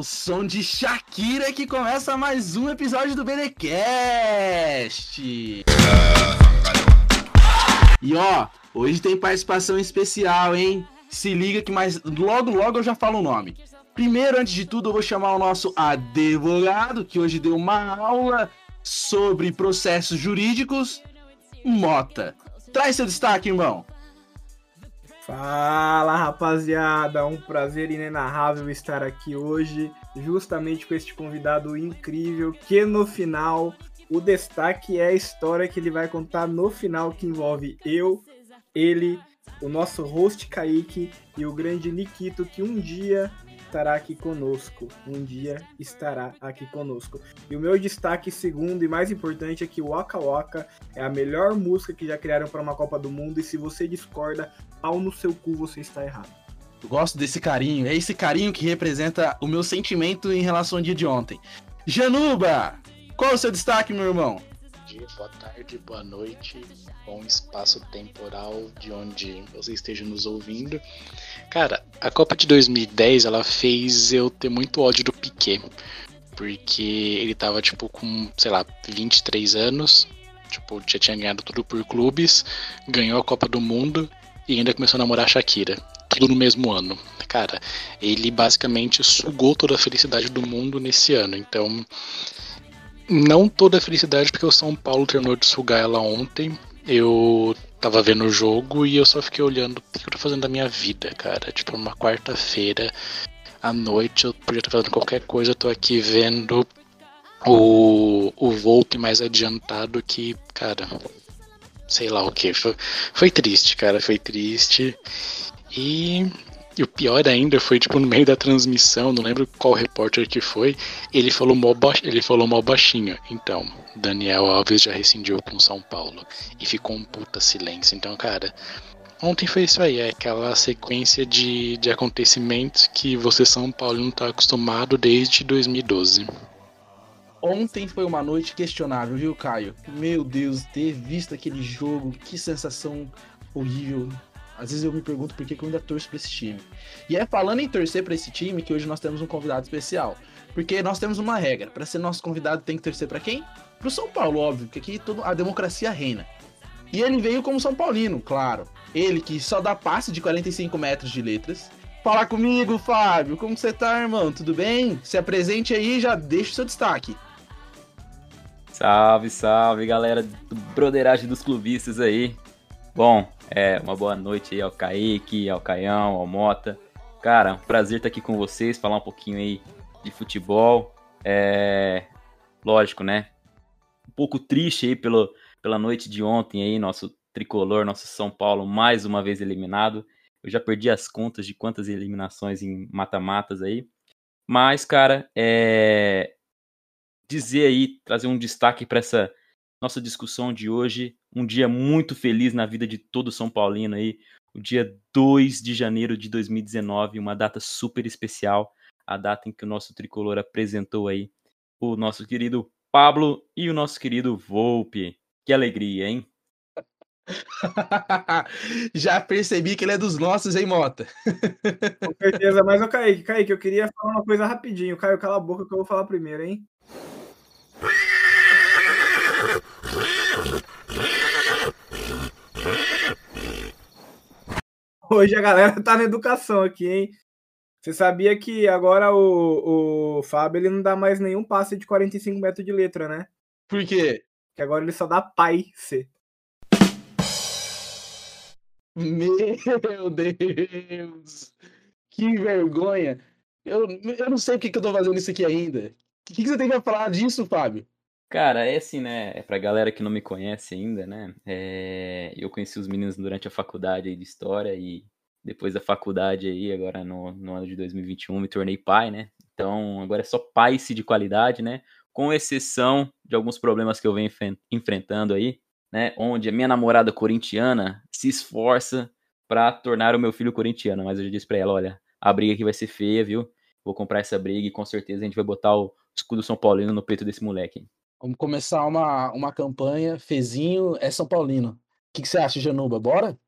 ao som de Shakira que começa mais um episódio do BDcast. E ó, hoje tem participação especial, hein? Se liga que mais logo logo eu já falo o nome. Primeiro, antes de tudo, eu vou chamar o nosso advogado que hoje deu uma aula sobre processos jurídicos, Mota. Traz seu destaque, irmão. Fala rapaziada, um prazer inenarrável estar aqui hoje, justamente com este convidado incrível, que no final o destaque é a história que ele vai contar no final, que envolve eu, ele, o nosso host Kaique e o grande Nikito, que um dia estará aqui conosco. Um dia estará aqui conosco. E o meu destaque segundo e mais importante é que Waka Waka é a melhor música que já criaram para uma Copa do Mundo. E se você discorda, pau no seu cu, você está errado. Eu gosto desse carinho. É esse carinho que representa o meu sentimento em relação ao dia de ontem. Januba, qual é o seu destaque, meu irmão? Boa tarde, boa noite, bom espaço temporal de onde você esteja nos ouvindo. Cara, a Copa de 2010 ela fez eu ter muito ódio do Piquet, porque ele tava tipo com, sei lá, 23 anos, tipo, já tinha ganhado tudo por clubes, ganhou a Copa do Mundo e ainda começou a namorar a Shakira. Tudo no mesmo ano. Cara, ele basicamente sugou toda a felicidade do mundo nesse ano. Então, não toda felicidade, porque o São Paulo terminou de sugar ela ontem. Eu tava vendo o jogo e eu só fiquei olhando o que eu tô fazendo da minha vida, cara. Tipo, numa quarta-feira à noite eu podia estar fazendo qualquer coisa, eu tô aqui vendo o, o Volpe mais adiantado que, cara, sei lá o que. Foi, foi triste, cara, foi triste. E e o pior ainda foi, tipo, no meio da transmissão, não lembro qual repórter que foi, ele falou mó, baixo, ele falou mó baixinho. Então, Daniel Alves já rescindiu com São Paulo. E ficou um puta silêncio. Então, cara, ontem foi isso aí, é aquela sequência de, de acontecimentos que você, São Paulo, não tá acostumado desde 2012. Ontem foi uma noite questionável, viu, Caio? Meu Deus, ter visto aquele jogo, que sensação horrível. Às vezes eu me pergunto por que, que eu ainda torço pra esse time. E é falando em torcer para esse time que hoje nós temos um convidado especial. Porque nós temos uma regra: para ser nosso convidado tem que torcer para quem? Pro São Paulo, óbvio, porque aqui toda a democracia reina. E ele veio como São Paulino, claro. Ele que só dá passe de 45 metros de letras. Fala comigo, Fábio. Como você tá, irmão? Tudo bem? Se apresente aí e já deixa o seu destaque. Salve, salve, galera do Broderagem dos Clubistas aí. Bom, é, uma boa noite aí ao Kaique, ao Caião, ao Mota. Cara, um prazer estar aqui com vocês, falar um pouquinho aí de futebol. É, lógico, né? Um pouco triste aí pelo, pela noite de ontem aí, nosso tricolor, nosso São Paulo, mais uma vez eliminado. Eu já perdi as contas de quantas eliminações em mata-matas aí. Mas, cara, é... dizer aí, trazer um destaque para essa nossa discussão de hoje. Um dia muito feliz na vida de todo São Paulino aí. O dia 2 de janeiro de 2019, uma data super especial, a data em que o nosso tricolor apresentou aí o nosso querido Pablo e o nosso querido Volpe. Que alegria, hein? Já percebi que ele é dos nossos, hein, Mota? Com certeza, mas o Kaique, Kaique, eu queria falar uma coisa rapidinho. Caio, cala a boca que eu vou falar primeiro, hein? Hoje a galera tá na educação aqui, hein? Você sabia que agora o, o Fábio ele não dá mais nenhum passe de 45 metros de letra, né? Por quê? Que agora ele só dá pai C. Meu Deus! Que vergonha! Eu, eu não sei que, que eu tô fazendo isso aqui ainda. O que, que você tem pra falar disso, Fábio? Cara, é assim, né? É pra galera que não me conhece ainda, né? É... Eu conheci os meninos durante a faculdade de História e depois da faculdade aí, agora no, no ano de 2021, me tornei pai, né? Então, agora é só pai de qualidade, né? Com exceção de alguns problemas que eu venho enfrentando aí, né? Onde a minha namorada corintiana se esforça para tornar o meu filho corintiano, mas eu já disse pra ela, olha, a briga aqui vai ser feia, viu? Vou comprar essa briga e com certeza a gente vai botar o escudo São Paulino no peito desse moleque. Vamos começar uma, uma campanha. Fezinho é São Paulino. O que, que você acha, Januba? Bora?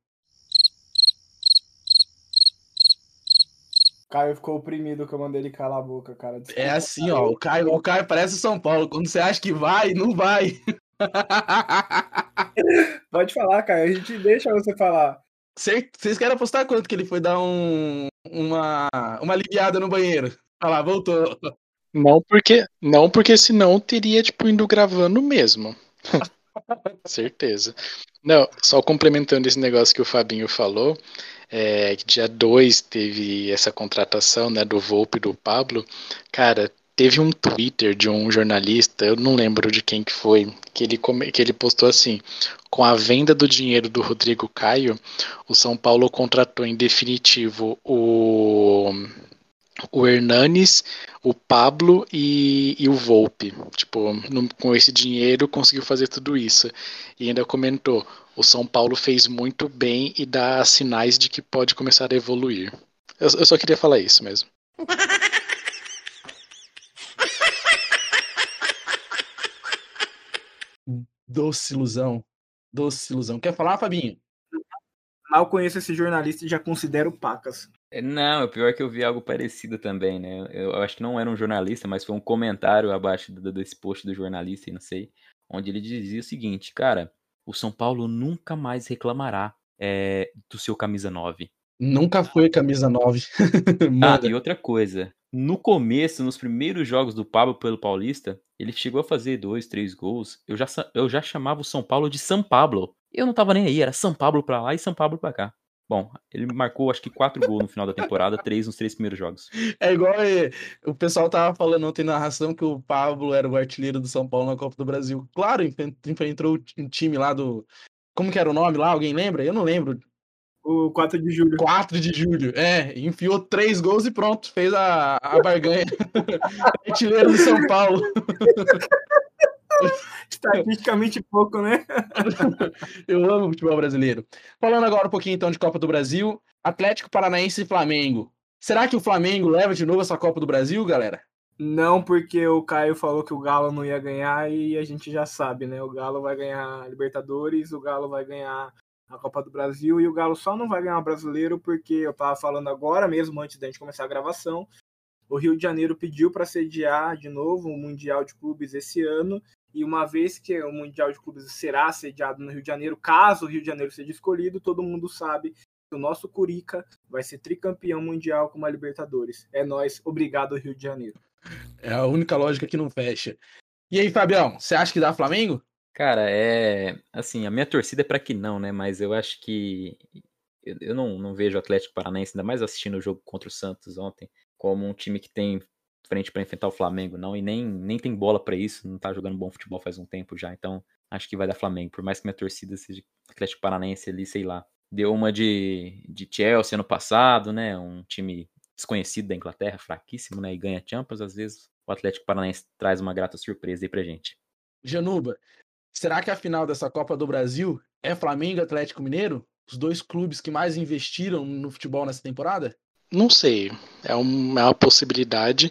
Caio ficou oprimido que eu mandei ele calar a boca, cara. Desculpa, É assim, ó. O Caio, o Caio parece o São Paulo. Quando você acha que vai, não vai. Pode falar, Caio. A gente deixa você falar. Cê- Vocês querem apostar quanto que ele foi dar um, uma, uma aliviada no banheiro? Olha lá, voltou. Não porque, não porque senão teria tipo indo gravando mesmo. Certeza. Não, só complementando esse negócio que o Fabinho falou, é, que dia 2 teve essa contratação, né, do Volpe e do Pablo. Cara, teve um Twitter de um jornalista, eu não lembro de quem que foi, que ele, que ele postou assim: com a venda do dinheiro do Rodrigo Caio, o São Paulo contratou em definitivo o o Hernanes, o Pablo e, e o Volpe. Tipo, no- com esse dinheiro conseguiu fazer tudo isso. E ainda comentou: o São Paulo fez muito bem e dá sinais de que pode começar a evoluir. Eu, eu só queria falar isso mesmo. Doce ilusão. Doce ilusão. Quer falar, Fabinho? Mal conheço esse jornalista e já considero pacas. É, Não, o pior é que eu vi algo parecido também, né? Eu acho que não era um jornalista, mas foi um comentário abaixo do- desse post do jornalista, e não sei, onde ele dizia o seguinte, cara, o São Paulo nunca mais reclamará é, do seu camisa 9. Nunca foi camisa 9. Ah, e outra coisa, no começo, nos primeiros jogos do Pablo pelo Paulista, ele chegou a fazer dois, três gols. Eu já, eu já chamava o São Paulo de São Pablo. Eu não tava nem aí, era São Pablo pra lá e São Pablo pra cá. Bom, ele marcou acho que quatro gols no final da temporada, três nos três primeiros jogos. É igual o pessoal tava falando ontem na narração que o Pablo era o artilheiro do São Paulo na Copa do Brasil. Claro, enfrentou um time lá do. Como que era o nome lá? Alguém lembra? Eu não lembro. O 4 de julho. 4 de julho. É, enfiou três gols e pronto, fez a, a barganha. artilheiro do São Paulo. Estatisticamente pouco, né? Eu amo o futebol brasileiro. Falando agora um pouquinho então de Copa do Brasil, Atlético Paranaense e Flamengo. Será que o Flamengo leva de novo essa Copa do Brasil, galera? Não porque o Caio falou que o Galo não ia ganhar e a gente já sabe, né? O Galo vai ganhar Libertadores, o Galo vai ganhar a Copa do Brasil e o Galo só não vai ganhar o Brasileiro porque eu tava falando agora mesmo, antes da gente começar a gravação, o Rio de Janeiro pediu para sediar de novo o Mundial de Clubes esse ano e uma vez que o Mundial de Clubes será sediado no Rio de Janeiro, caso o Rio de Janeiro seja escolhido, todo mundo sabe que o nosso Curica vai ser tricampeão mundial com uma Libertadores. É nós, obrigado Rio de Janeiro. É a única lógica que não fecha. E aí, Fabião, você acha que dá Flamengo? Cara, é. Assim, a minha torcida é pra que não, né? Mas eu acho que. Eu, eu não, não vejo o Atlético Paranaense, ainda mais assistindo o jogo contra o Santos ontem, como um time que tem frente pra enfrentar o Flamengo, não. E nem, nem tem bola pra isso, não tá jogando bom futebol faz um tempo já. Então, acho que vai dar Flamengo. Por mais que minha torcida seja Atlético Paranaense ali, sei lá. Deu uma de, de Chelsea ano passado, né? Um time desconhecido da Inglaterra, fraquíssimo, né? E ganha Champions. Às vezes o Atlético Paranaense traz uma grata surpresa aí pra gente. Januba, será que a final dessa Copa do Brasil é Flamengo e Atlético Mineiro? Os dois clubes que mais investiram no futebol nessa temporada? Não sei. É, um- é uma possibilidade.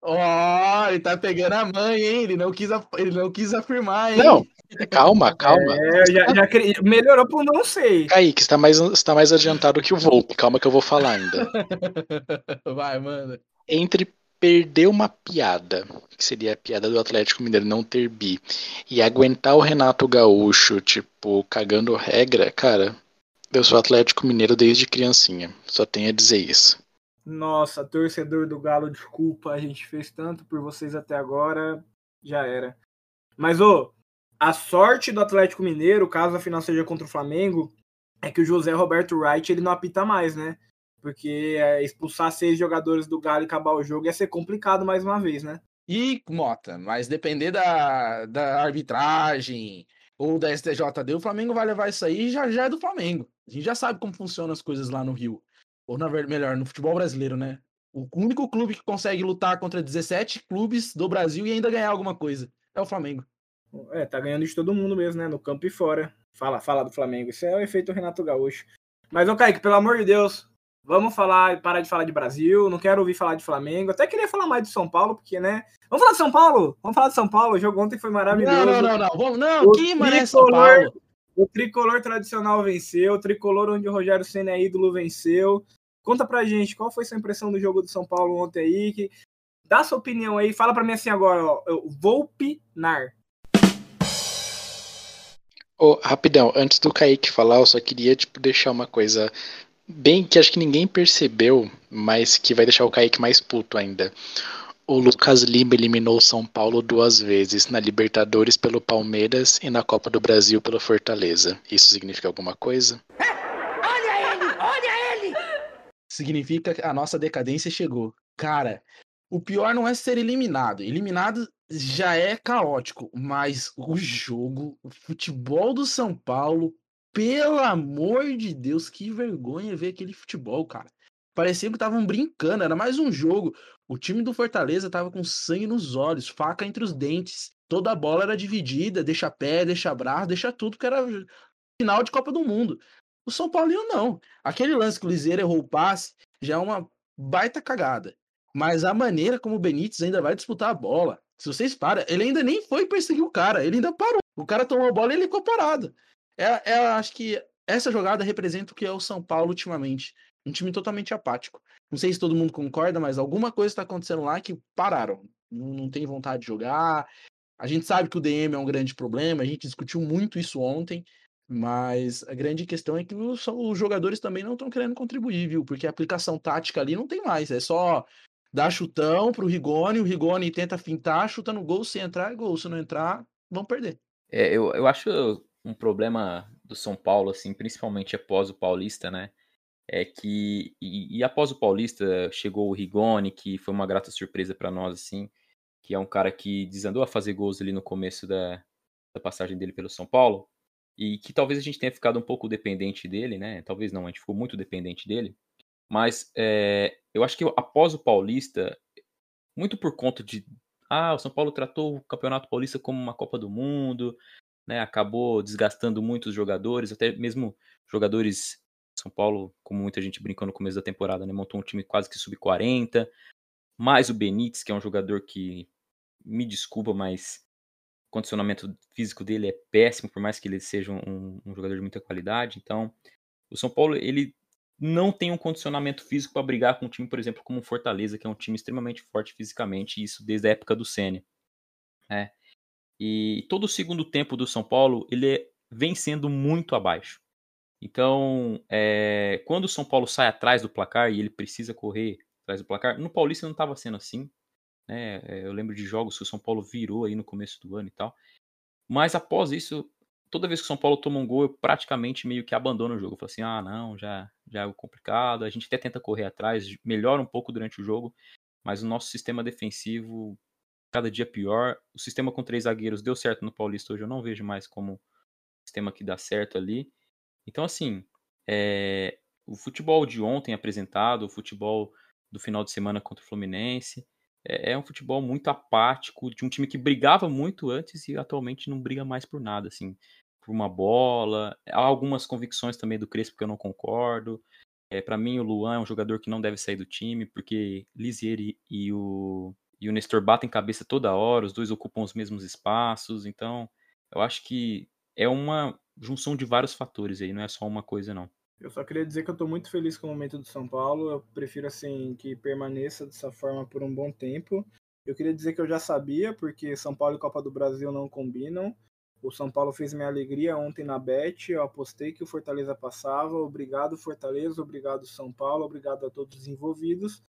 Ó, ele tá pegando a mãe, hein? Ele não quis, ele não quis afirmar, hein? Não, calma, calma. É, já, já cre- melhorou pro não sei. Kaique, você tá mais, você tá mais adiantado que o Volpe. Calma que eu vou falar ainda. Vai, manda. Entre perder uma piada, que seria a piada do Atlético Mineiro não ter bi, e aguentar o Renato Gaúcho, tipo, cagando regra, cara, eu sou Atlético Mineiro desde criancinha. Só tenho a dizer isso. Nossa, torcedor do Galo, desculpa, a gente fez tanto por vocês até agora, já era. Mas, ô, a sorte do Atlético Mineiro, caso a final seja contra o Flamengo, é que o José Roberto Wright ele não apita mais, né? Porque é, expulsar seis jogadores do Galo e acabar o jogo ia ser complicado mais uma vez, né? E, Mota, mas depender da, da arbitragem ou da STJD, o Flamengo vai levar isso aí e já, já é do Flamengo. A gente já sabe como funcionam as coisas lá no Rio. Ou, na verdade, melhor, no futebol brasileiro, né? O único clube que consegue lutar contra 17 clubes do Brasil e ainda ganhar alguma coisa é o Flamengo. É, tá ganhando de todo mundo mesmo, né? No campo e fora. Fala, fala do Flamengo. Isso é o efeito Renato Gaúcho. Mas, ô Kaique, pelo amor de Deus, vamos falar, parar de falar de Brasil. Não quero ouvir falar de Flamengo. Até queria falar mais de São Paulo, porque, né? Vamos falar de São Paulo? Vamos falar de São Paulo. O jogo ontem foi maravilhoso. Não, não, não, não. Vamos, não, O que mané São tricolor- Paulo. O tricolor tradicional venceu. O tricolor onde o Rogério Senna é ídolo venceu. Conta pra gente qual foi sua impressão do jogo do São Paulo ontem aí. Que... Dá sua opinião aí, fala pra mim assim agora, ó. Eu vou opinar. Oh, rapidão, antes do Kaique falar, eu só queria tipo, deixar uma coisa bem que acho que ninguém percebeu, mas que vai deixar o Kaique mais puto ainda. O Lucas Lima eliminou o São Paulo duas vezes, na Libertadores pelo Palmeiras e na Copa do Brasil pelo Fortaleza. Isso significa alguma coisa? olha ele! Olha ele! Significa que a nossa decadência chegou. Cara, o pior não é ser eliminado. Eliminado já é caótico, mas o jogo, o futebol do São Paulo, pelo amor de Deus, que vergonha ver aquele futebol, cara. Parecia que estavam brincando, era mais um jogo. O time do Fortaleza tava com sangue nos olhos, faca entre os dentes. Toda a bola era dividida, deixa pé, deixa braço, deixa tudo, que era final de Copa do Mundo. O São Paulino não. Aquele lance que o Liseiro errou o passe já é uma baita cagada. Mas a maneira como o Benítez ainda vai disputar a bola, se vocês param, ele ainda nem foi perseguir o cara, ele ainda parou. O cara tomou a bola e ele ficou parado. É, é, acho que essa jogada representa o que é o São Paulo ultimamente. Um time totalmente apático. Não sei se todo mundo concorda, mas alguma coisa está acontecendo lá que pararam. Não, não tem vontade de jogar. A gente sabe que o DM é um grande problema, a gente discutiu muito isso ontem, mas a grande questão é que os, os jogadores também não estão querendo contribuir, viu? Porque a aplicação tática ali não tem mais. É só dar chutão pro Rigoni, o Rigoni tenta fintar, chuta no gol, se entrar é gol, se não entrar, vão perder. É, eu, eu acho um problema do São Paulo, assim, principalmente após o Paulista, né? É que e, e após o Paulista chegou o Rigoni, que foi uma grata surpresa para nós, assim, que é um cara que desandou a fazer gols ali no começo da, da passagem dele pelo São Paulo e que talvez a gente tenha ficado um pouco dependente dele, né? Talvez não, a gente ficou muito dependente dele. Mas é, eu acho que após o Paulista, muito por conta de ah, o São Paulo tratou o Campeonato Paulista como uma Copa do Mundo, né, acabou desgastando muitos jogadores, até mesmo jogadores São Paulo, como muita gente brincou no começo da temporada, né, montou um time quase que sub-40, mais o Benítez, que é um jogador que, me desculpa, mas o condicionamento físico dele é péssimo, por mais que ele seja um, um jogador de muita qualidade, então o São Paulo, ele não tem um condicionamento físico para brigar com um time, por exemplo, como o Fortaleza, que é um time extremamente forte fisicamente, e isso desde a época do Sene. É. E todo o segundo tempo do São Paulo, ele vem sendo muito abaixo. Então, é, quando o São Paulo sai atrás do placar e ele precisa correr atrás do placar, no Paulista não estava sendo assim. Né? É, eu lembro de jogos que o São Paulo virou aí no começo do ano e tal. Mas após isso, toda vez que o São Paulo toma um gol, eu praticamente meio que abandono o jogo. Eu falo assim, ah, não, já, já é complicado. A gente até tenta correr atrás, melhora um pouco durante o jogo, mas o nosso sistema defensivo cada dia pior. O sistema com três zagueiros deu certo no Paulista hoje, eu não vejo mais como sistema que dá certo ali. Então, assim, é, o futebol de ontem apresentado, o futebol do final de semana contra o Fluminense, é, é, um futebol muito apático, de um time que brigava muito antes e atualmente não briga mais por nada, assim, por uma bola. Há algumas convicções também do Crespo que eu não concordo. É, para mim, o Luan é um jogador que não deve sair do time, porque Lisieri e o e o Nestor batem cabeça toda hora, os dois ocupam os mesmos espaços, então eu acho que é uma junção de vários fatores aí, não é só uma coisa não. Eu só queria dizer que eu estou muito feliz com o momento do São Paulo. Eu prefiro assim que permaneça dessa forma por um bom tempo. Eu queria dizer que eu já sabia, porque São Paulo e Copa do Brasil não combinam. O São Paulo fez minha alegria ontem na Bet. Eu apostei que o Fortaleza passava. Obrigado, Fortaleza. Obrigado, São Paulo. Obrigado a todos os envolvidos.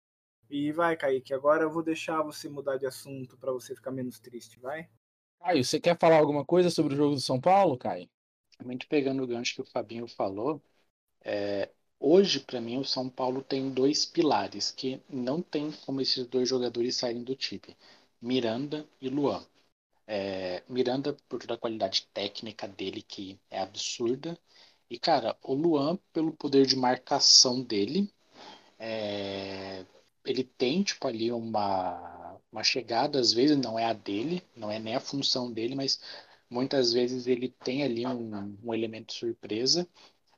E vai, Kaique, agora eu vou deixar você mudar de assunto para você ficar menos triste, vai? Caio, você quer falar alguma coisa sobre o jogo do São Paulo, Caio? Realmente pegando o gancho que o Fabinho falou, é, hoje, para mim, o São Paulo tem dois pilares que não tem como esses dois jogadores saírem do time: Miranda e Luan. É, Miranda, por toda a qualidade técnica dele, que é absurda. E, cara, o Luan, pelo poder de marcação dele, é, ele tem, tipo, ali uma, uma chegada, às vezes não é a dele, não é nem a função dele, mas muitas vezes ele tem ali um, um elemento surpresa.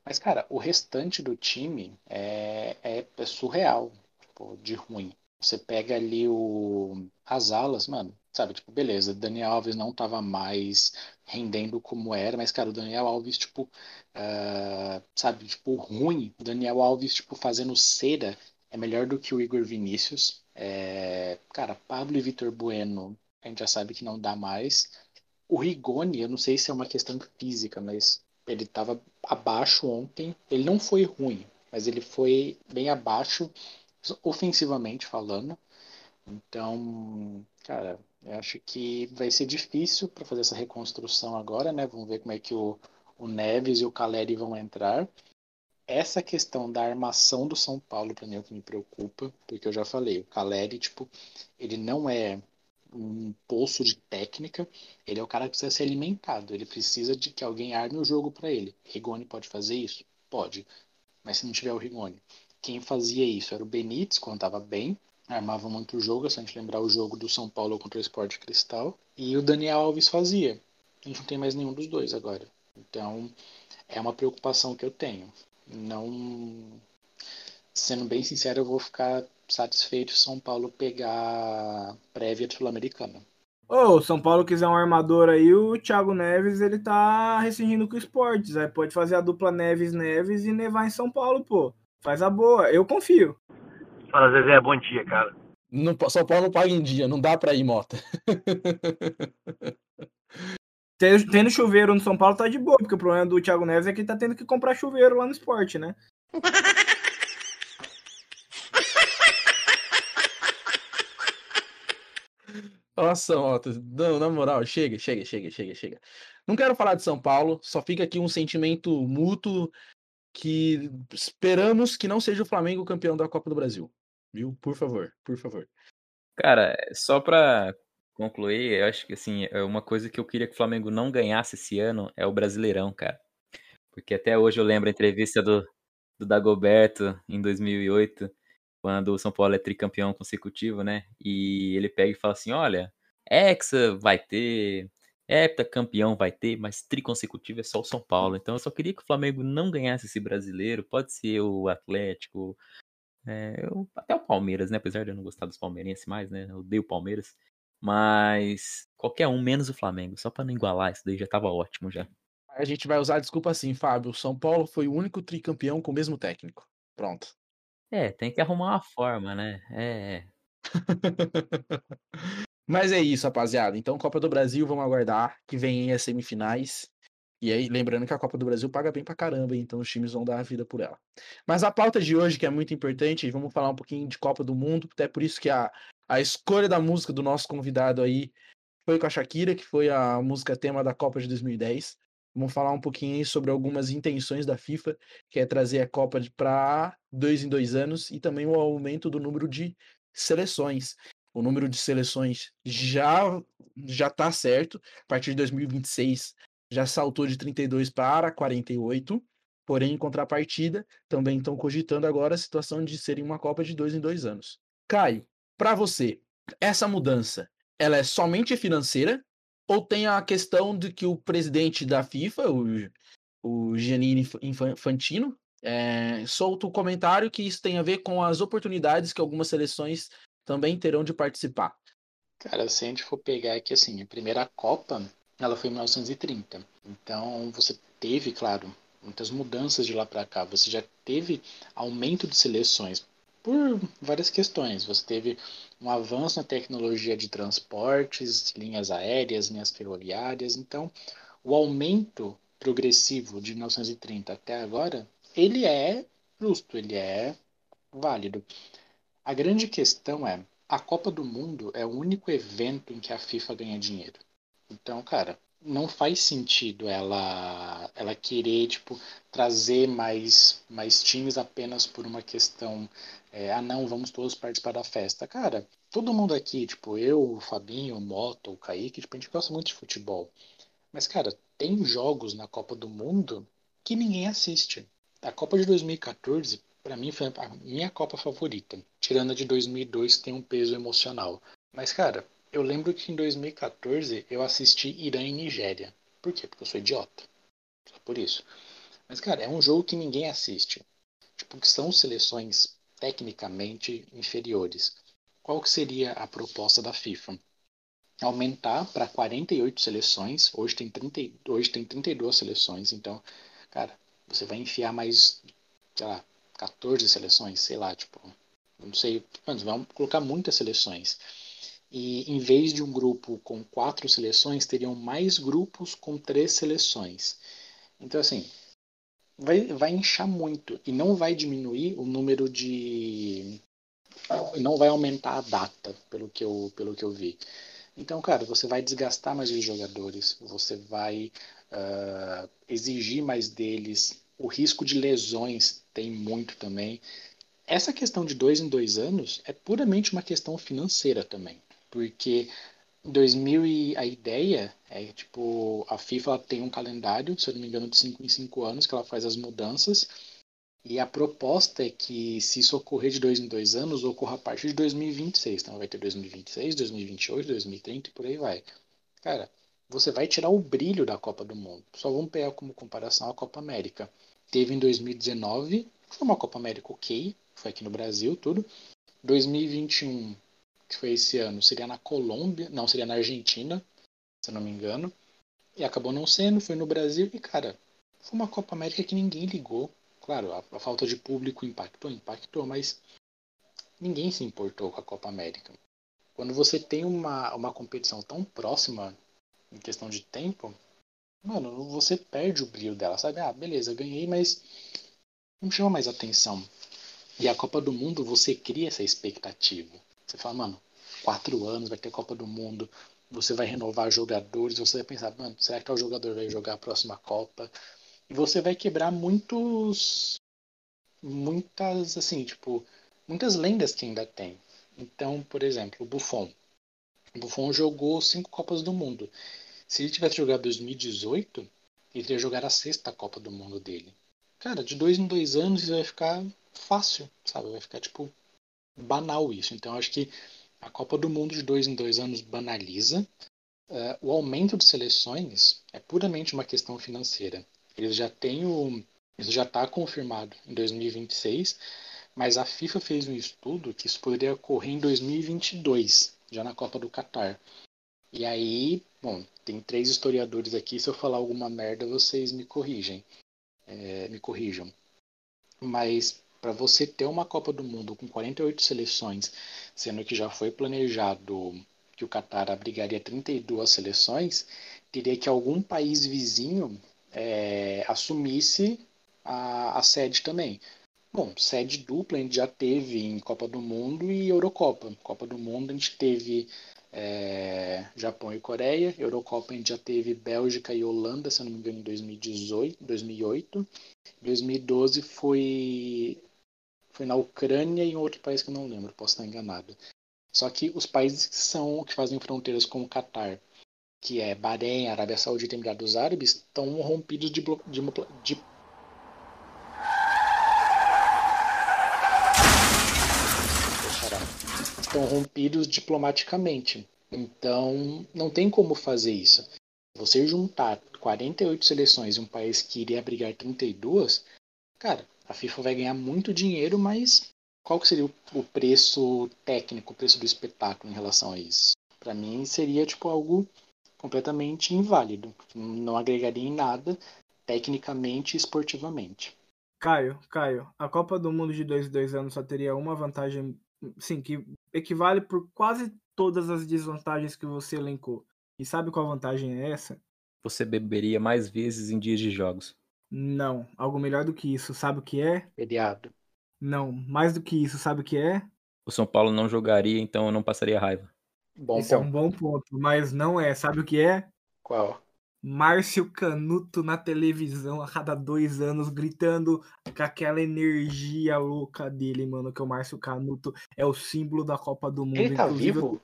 Mas, cara, o restante do time é, é, é surreal, tipo, de ruim. Você pega ali o, as alas, mano, Sabe, tipo, beleza, Daniel Alves não tava mais rendendo como era, mas, cara, o Daniel Alves, tipo, uh, sabe, tipo, ruim. O Daniel Alves, tipo, fazendo cera é melhor do que o Igor Vinícius. É, cara, Pablo e Vitor Bueno, a gente já sabe que não dá mais. O Rigoni, eu não sei se é uma questão física, mas ele tava abaixo ontem. Ele não foi ruim, mas ele foi bem abaixo, ofensivamente falando. Então, cara, eu acho que vai ser difícil para fazer essa reconstrução agora, né? Vamos ver como é que o, o Neves e o Caleri vão entrar. Essa questão da armação do São Paulo, para mim, é o que me preocupa, porque eu já falei, o Caleri, tipo, ele não é um poço de técnica, ele é o cara que precisa ser alimentado, ele precisa de que alguém arme o jogo para ele. Rigoni pode fazer isso? Pode, mas se não tiver o Rigoni. Quem fazia isso era o Benítez, quando estava bem, armava muito o jogo, se a gente lembrar o jogo do São Paulo contra o Sport Cristal. E o Daniel Alves fazia. A gente não tem mais nenhum dos dois agora. Então, é uma preocupação que eu tenho. Não. Sendo bem sincero, eu vou ficar satisfeito se São Paulo pegar prévia sul-americana. Ô, oh, São Paulo quiser um armador aí, o Thiago Neves, ele tá rescindindo com o esportes. Aí pode fazer a dupla Neves-Neves e nevar em São Paulo, pô. Faz a boa, eu confio. Fala, Zezé, bom dia, cara. No, São Paulo não paga em dia, não dá pra ir, Mota. Tendo chuveiro no São Paulo tá de boa, porque o problema do Thiago Neves é que ele tá tendo que comprar chuveiro lá no esporte, né? Nossa, Mota, não, na moral, chega, chega, chega, chega, chega. Não quero falar de São Paulo, só fica aqui um sentimento mútuo que esperamos que não seja o Flamengo campeão da Copa do Brasil. Viu? Por favor, por favor. Cara, só pra concluir, eu acho que assim, é uma coisa que eu queria que o Flamengo não ganhasse esse ano é o Brasileirão, cara. Porque até hoje eu lembro a entrevista do, do Dagoberto em 2008, quando o São Paulo é tricampeão consecutivo, né? E ele pega e fala assim: olha, Hexa vai ter, campeão vai ter, mas triconsecutivo é só o São Paulo. Então eu só queria que o Flamengo não ganhasse esse brasileiro. Pode ser o Atlético, é, eu, até o Palmeiras, né? Apesar de eu não gostar dos palmeirenses mais, né? Eu odeio o Palmeiras. Mas qualquer um, menos o Flamengo. Só para não igualar, isso daí já tava ótimo já. A gente vai usar desculpa assim, Fábio. São Paulo foi o único tricampeão com o mesmo técnico. Pronto. É, tem que arrumar uma forma, né? É. é. Mas é isso, rapaziada. Então, Copa do Brasil, vamos aguardar que vem as semifinais. E aí, lembrando que a Copa do Brasil paga bem pra caramba, então os times vão dar a vida por ela. Mas a pauta de hoje, que é muito importante, vamos falar um pouquinho de Copa do Mundo, até por isso que a, a escolha da música do nosso convidado aí foi com a Shakira, que foi a música tema da Copa de 2010. Vamos falar um pouquinho sobre algumas intenções da FIFA, que é trazer a Copa para dois em dois anos e também o aumento do número de seleções o número de seleções já já está certo. A partir de 2026 já saltou de 32 para 48. Porém, em contrapartida, também estão cogitando agora a situação de serem uma Copa de dois em dois anos. Caio, para você, essa mudança ela é somente financeira ou tem a questão de que o presidente da FIFA, o, o Giannini Infantino, é, solta o comentário que isso tem a ver com as oportunidades que algumas seleções também terão de participar? Cara, se a gente for pegar aqui assim, a primeira Copa, ela foi em 1930. Então, você teve, claro, muitas mudanças de lá para cá. Você já teve aumento de seleções por várias questões. Você teve um avanço na tecnologia de transportes, linhas aéreas, linhas ferroviárias. Então, o aumento progressivo de 1930 até agora, ele é justo, ele é válido. A grande questão é, a Copa do Mundo é o único evento em que a FIFA ganha dinheiro. Então, cara, não faz sentido ela ela querer tipo trazer mais mais times apenas por uma questão é, ah não vamos todos participar da festa cara todo mundo aqui tipo eu o Fabinho o Moto o Kaique tipo, a gente gosta muito de futebol mas cara tem jogos na Copa do Mundo que ninguém assiste a Copa de 2014 para mim foi a minha Copa favorita. Tirando a de 2002, que tem um peso emocional. Mas, cara, eu lembro que em 2014 eu assisti Irã e Nigéria. Por quê? Porque eu sou idiota. Só por isso. Mas, cara, é um jogo que ninguém assiste. Tipo, que são seleções tecnicamente inferiores. Qual que seria a proposta da FIFA? aumentar para 48 seleções. Hoje tem, 30, hoje tem 32 seleções, então, cara, você vai enfiar mais, sei lá, 14 seleções, sei lá, tipo, não sei, vamos colocar muitas seleções. E em vez de um grupo com quatro seleções, teriam mais grupos com três seleções. Então, assim, vai, vai inchar muito e não vai diminuir o número de. Não vai aumentar a data, pelo que eu, pelo que eu vi. Então, cara, você vai desgastar mais os jogadores, você vai uh, exigir mais deles. O risco de lesões tem muito também. Essa questão de dois em dois anos é puramente uma questão financeira também, porque 2000 e a ideia é tipo a FIFA tem um calendário, se eu não me engano, de 5 em 5 anos que ela faz as mudanças e a proposta é que se isso ocorrer de dois em dois anos, ocorra a partir de 2026. Então vai ter 2026, 2028, 2030 e por aí vai. Cara, você vai tirar o brilho da Copa do Mundo. Só vamos pegar como comparação a Copa América. Teve em 2019, foi uma Copa América ok, foi aqui no Brasil, tudo. 2021, que foi esse ano, seria na Colômbia, não, seria na Argentina, se eu não me engano. E acabou não sendo, foi no Brasil e, cara, foi uma Copa América que ninguém ligou. Claro, a, a falta de público impactou, impactou, mas ninguém se importou com a Copa América. Quando você tem uma, uma competição tão próxima em questão de tempo, mano, você perde o brilho dela, sabe? Ah, beleza, ganhei, mas não chama mais atenção. E a Copa do Mundo, você cria essa expectativa. Você fala, mano, quatro anos vai ter Copa do Mundo, você vai renovar jogadores, você vai pensar, mano, será que o jogador vai jogar a próxima Copa? E você vai quebrar muitos. Muitas, assim, tipo, muitas lendas que ainda tem. Então, por exemplo, o Buffon. O Buffon jogou cinco Copas do Mundo. Se ele tivesse jogado 2018, ele teria jogar a sexta Copa do Mundo dele. Cara, de dois em dois anos isso vai ficar fácil, sabe? Vai ficar, tipo, banal isso. Então, acho que a Copa do Mundo de dois em dois anos banaliza. Uh, o aumento de seleções é puramente uma questão financeira. Eles já têm o. Isso já está confirmado em 2026, mas a FIFA fez um estudo que isso poderia ocorrer em 2022, já na Copa do Catar. E aí, bom, tem três historiadores aqui, se eu falar alguma merda, vocês me corrigem. É, me corrijam. Mas para você ter uma Copa do Mundo com 48 seleções, sendo que já foi planejado que o Qatar abrigaria 32 seleções, teria que algum país vizinho é, assumisse a, a sede também. Bom, sede dupla a gente já teve em Copa do Mundo e Eurocopa. Copa do Mundo a gente teve é, Japão e Coreia. Eurocopa a gente já teve Bélgica e Holanda, se não me engano, em 2018, 2008. 2012 foi, foi na Ucrânia e em outro país que eu não lembro, posso estar enganado. Só que os países que são que fazem fronteiras com o Catar que é Bahrein, Arábia Saudita e Emirados Árabes, estão rompidos de, de, de estão rompidos diplomaticamente. Então, não tem como fazer isso. Você juntar 48 seleções em um país que iria abrigar 32, cara, a FIFA vai ganhar muito dinheiro, mas qual que seria o preço técnico, o preço do espetáculo em relação a isso? Para mim seria tipo algo completamente inválido. Não agregaria em nada, tecnicamente e esportivamente. Caio, Caio, a Copa do Mundo de dois dois anos só teria uma vantagem, sim, que equivale por quase todas as desvantagens que você elencou. E sabe qual vantagem é essa? Você beberia mais vezes em dias de jogos. Não, algo melhor do que isso. Sabe o que é? Feriado. Não, mais do que isso. Sabe o que é? O São Paulo não jogaria, então eu não passaria raiva. Bom Esse ponto. é um bom ponto, mas não é. Sabe o que é? Qual? Márcio Canuto na televisão a cada dois anos, gritando com aquela energia louca dele, mano. Que o Márcio Canuto é o símbolo da Copa do Mundo. Ele tá vivo?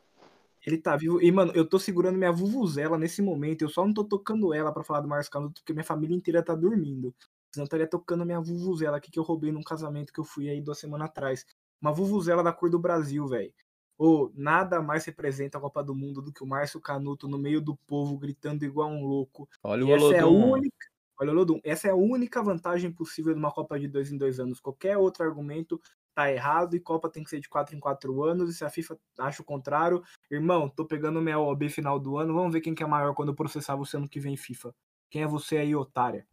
Ele tá vivo. E, mano, eu tô segurando minha vuvuzela nesse momento. Eu só não tô tocando ela para falar do Márcio Canuto, porque minha família inteira tá dormindo. Senão eu estaria tocando minha vuvuzela aqui que eu roubei num casamento que eu fui aí duas semanas atrás. Uma vuvuzela da cor do Brasil, velho. Ou nada mais representa a Copa do Mundo do que o Márcio Canuto no meio do povo gritando igual um louco. Olha e o essa é a única, olha o Lodum, essa é a única vantagem possível de uma Copa de dois em dois anos. Qualquer outro argumento tá errado e Copa tem que ser de 4 em 4 anos, e se a FIFA acha o contrário, irmão, tô pegando minha OB final do ano, vamos ver quem que é maior quando eu processar você ano que vem FIFA. Quem é você aí, otária?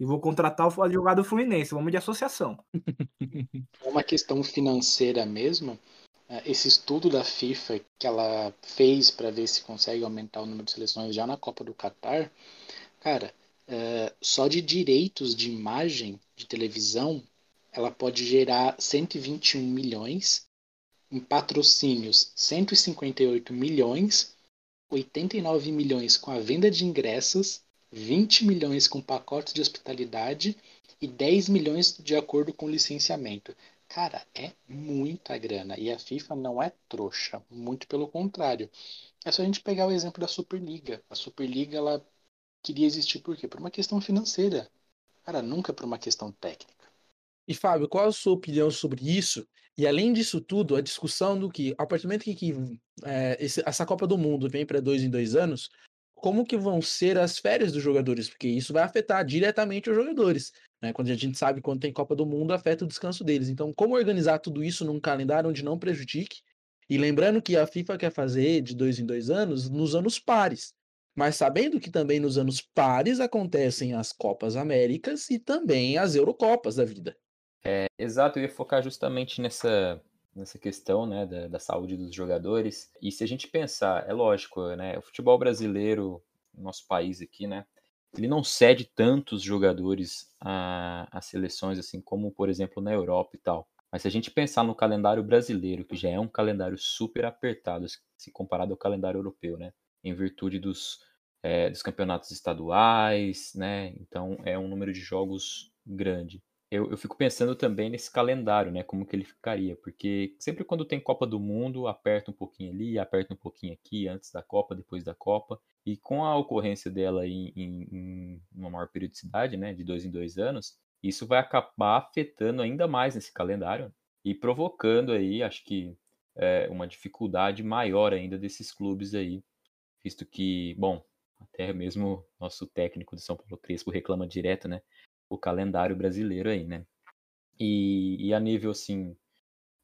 E vou contratar o advogado Fluminense, vamos de associação. É uma questão financeira mesmo. É, esse estudo da FIFA que ela fez para ver se consegue aumentar o número de seleções já na Copa do Catar, cara, é, só de direitos de imagem de televisão ela pode gerar 121 milhões, em patrocínios 158 milhões, 89 milhões com a venda de ingressos, 20 milhões com pacotes de hospitalidade e 10 milhões de acordo com licenciamento. Cara, é muita grana. E a FIFA não é trouxa. Muito pelo contrário. É só a gente pegar o exemplo da Superliga. A Superliga ela queria existir por quê? Por uma questão financeira. Cara, nunca por uma questão técnica. E Fábio, qual a sua opinião sobre isso? E além disso tudo, a discussão do que, a partir do momento que, que é, esse, essa Copa do Mundo vem para dois em dois anos, como que vão ser as férias dos jogadores? Porque isso vai afetar diretamente os jogadores. Né? Quando a gente sabe quando tem Copa do Mundo, afeta o descanso deles. Então, como organizar tudo isso num calendário onde não prejudique? E lembrando que a FIFA quer fazer de dois em dois anos nos anos pares. Mas sabendo que também nos anos pares acontecem as Copas Américas e também as Eurocopas da vida. É, exato, eu ia focar justamente nessa, nessa questão né, da, da, saúde dos jogadores. E se a gente pensar, é lógico, né, o futebol brasileiro, nosso país aqui, né, ele não cede tantos jogadores a, a seleções assim como, por exemplo, na Europa e tal. Mas se a gente pensar no calendário brasileiro, que já é um calendário super apertado se comparado ao calendário europeu, né? Em virtude dos, é, dos campeonatos estaduais, né? Então é um número de jogos grande eu, eu fico pensando também nesse calendário, né? Como que ele ficaria, porque sempre quando tem Copa do Mundo, aperta um pouquinho ali, aperta um pouquinho aqui, antes da Copa, depois da Copa, e com a ocorrência dela em, em, em uma maior periodicidade, né? De dois em dois anos, isso vai acabar afetando ainda mais nesse calendário e provocando aí, acho que, é, uma dificuldade maior ainda desses clubes aí, visto que, bom, até mesmo nosso técnico de São Paulo Crespo reclama direto, né? O calendário brasileiro aí, né? E, e a nível, assim,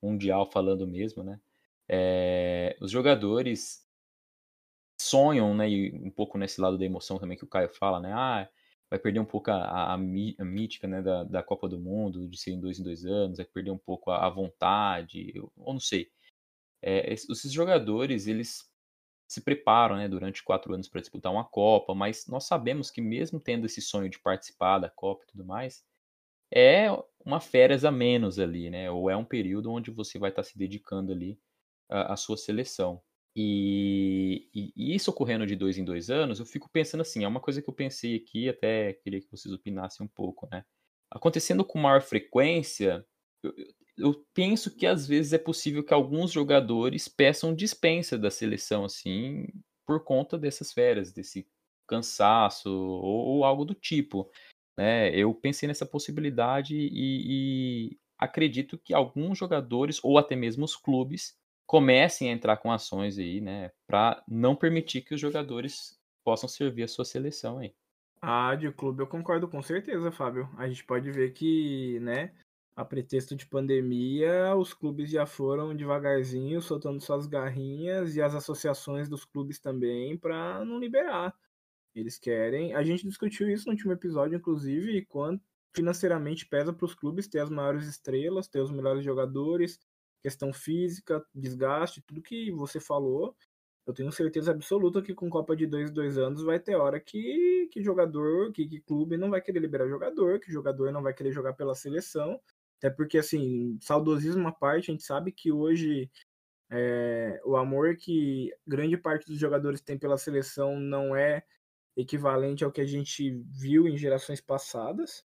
mundial falando mesmo, né? É, os jogadores sonham, né? E um pouco nesse lado da emoção também que o Caio fala, né? Ah, vai perder um pouco a, a, a mítica né, da, da Copa do Mundo, de ser em dois em dois anos, vai perder um pouco a, a vontade, ou não sei. É, esses jogadores, eles se preparam né, durante quatro anos para disputar uma Copa, mas nós sabemos que mesmo tendo esse sonho de participar da Copa e tudo mais, é uma férias a menos ali, né? Ou é um período onde você vai estar tá se dedicando ali à, à sua seleção. E, e, e, isso ocorrendo de dois em dois anos, eu fico pensando assim, é uma coisa que eu pensei aqui, até queria que vocês opinassem um pouco, né? Acontecendo com maior frequência, eu, eu penso que às vezes é possível que alguns jogadores peçam dispensa da seleção, assim, por conta dessas férias, desse cansaço ou, ou algo do tipo. Né? Eu pensei nessa possibilidade e, e acredito que alguns jogadores ou até mesmo os clubes comecem a entrar com ações aí, né, para não permitir que os jogadores possam servir a sua seleção aí. Ah, de clube eu concordo com certeza, Fábio. A gente pode ver que, né, a pretexto de pandemia, os clubes já foram devagarzinho soltando suas garrinhas e as associações dos clubes também para não liberar. Eles querem. A gente discutiu isso no último episódio, inclusive, quanto financeiramente pesa para os clubes ter as maiores estrelas, ter os melhores jogadores, questão física, desgaste, tudo que você falou. Eu tenho certeza absoluta que com Copa de dois dois anos vai ter hora que, que jogador, que, que clube não vai querer liberar jogador, que jogador não vai querer jogar pela seleção. Até porque, assim, saudosismo à parte, a gente sabe que hoje é, o amor que grande parte dos jogadores tem pela seleção não é equivalente ao que a gente viu em gerações passadas.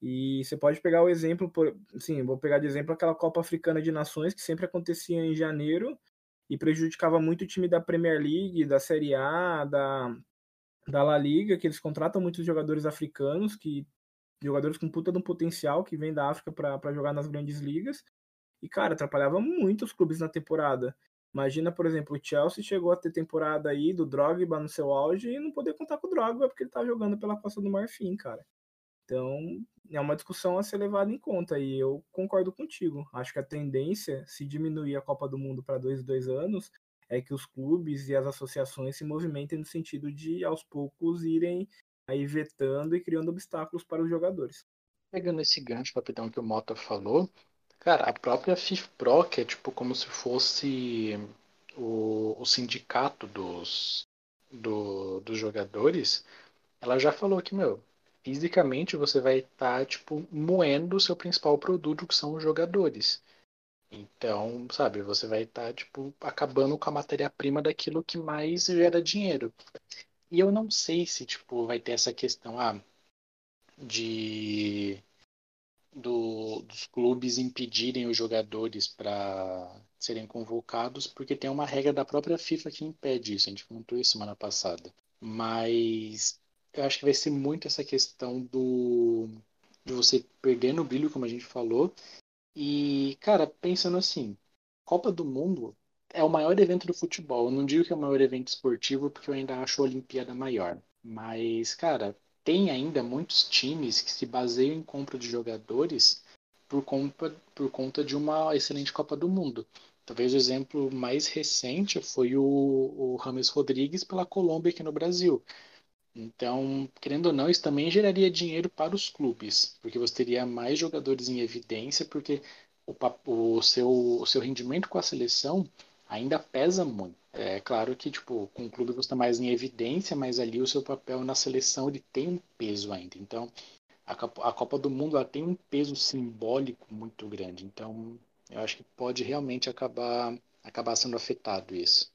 E você pode pegar o exemplo, por, sim, vou pegar de exemplo aquela Copa Africana de Nações que sempre acontecia em janeiro e prejudicava muito o time da Premier League, da Série A, da, da La Liga, que eles contratam muitos jogadores africanos que jogadores com puta de um potencial que vem da África para jogar nas grandes ligas. E, cara, atrapalhava muito os clubes na temporada. Imagina, por exemplo, o Chelsea chegou a ter temporada aí do Drogba no seu auge e não poder contar com o Drogba porque ele tá jogando pela Costa do Marfim, cara. Então, é uma discussão a ser levada em conta e eu concordo contigo. Acho que a tendência, se diminuir a Copa do Mundo para dois dois anos, é que os clubes e as associações se movimentem no sentido de, aos poucos, irem aí vetando e criando obstáculos para os jogadores. Pegando esse gancho rapidão que o Mota falou, cara, a própria FIFPRO, que é tipo como se fosse o, o sindicato dos, do, dos jogadores, ela já falou que, meu, fisicamente você vai estar, tá, tipo, moendo o seu principal produto, que são os jogadores. Então, sabe, você vai estar, tá, tipo, acabando com a matéria-prima daquilo que mais gera dinheiro. E eu não sei se, tipo, vai ter essa questão, ah, de do, dos clubes impedirem os jogadores para serem convocados, porque tem uma regra da própria FIFA que impede isso. A gente comentou isso semana passada. Mas eu acho que vai ser muito essa questão do de você perder no brilho, como a gente falou. E, cara, pensando assim, Copa do Mundo é o maior evento do futebol. Eu não digo que é o maior evento esportivo, porque eu ainda acho a Olimpíada maior. Mas, cara, tem ainda muitos times que se baseiam em compra de jogadores por conta, por conta de uma excelente Copa do Mundo. Talvez o exemplo mais recente foi o, o Rames Rodrigues pela Colômbia aqui no Brasil. Então, querendo ou não, isso também geraria dinheiro para os clubes, porque você teria mais jogadores em evidência, porque o, o, seu, o seu rendimento com a seleção ainda pesa muito. É claro que, tipo, com o clube você está mais em evidência, mas ali o seu papel na seleção ele tem um peso ainda. Então, a, a Copa do Mundo ela tem um peso simbólico muito grande. Então, eu acho que pode realmente acabar, acabar sendo afetado isso.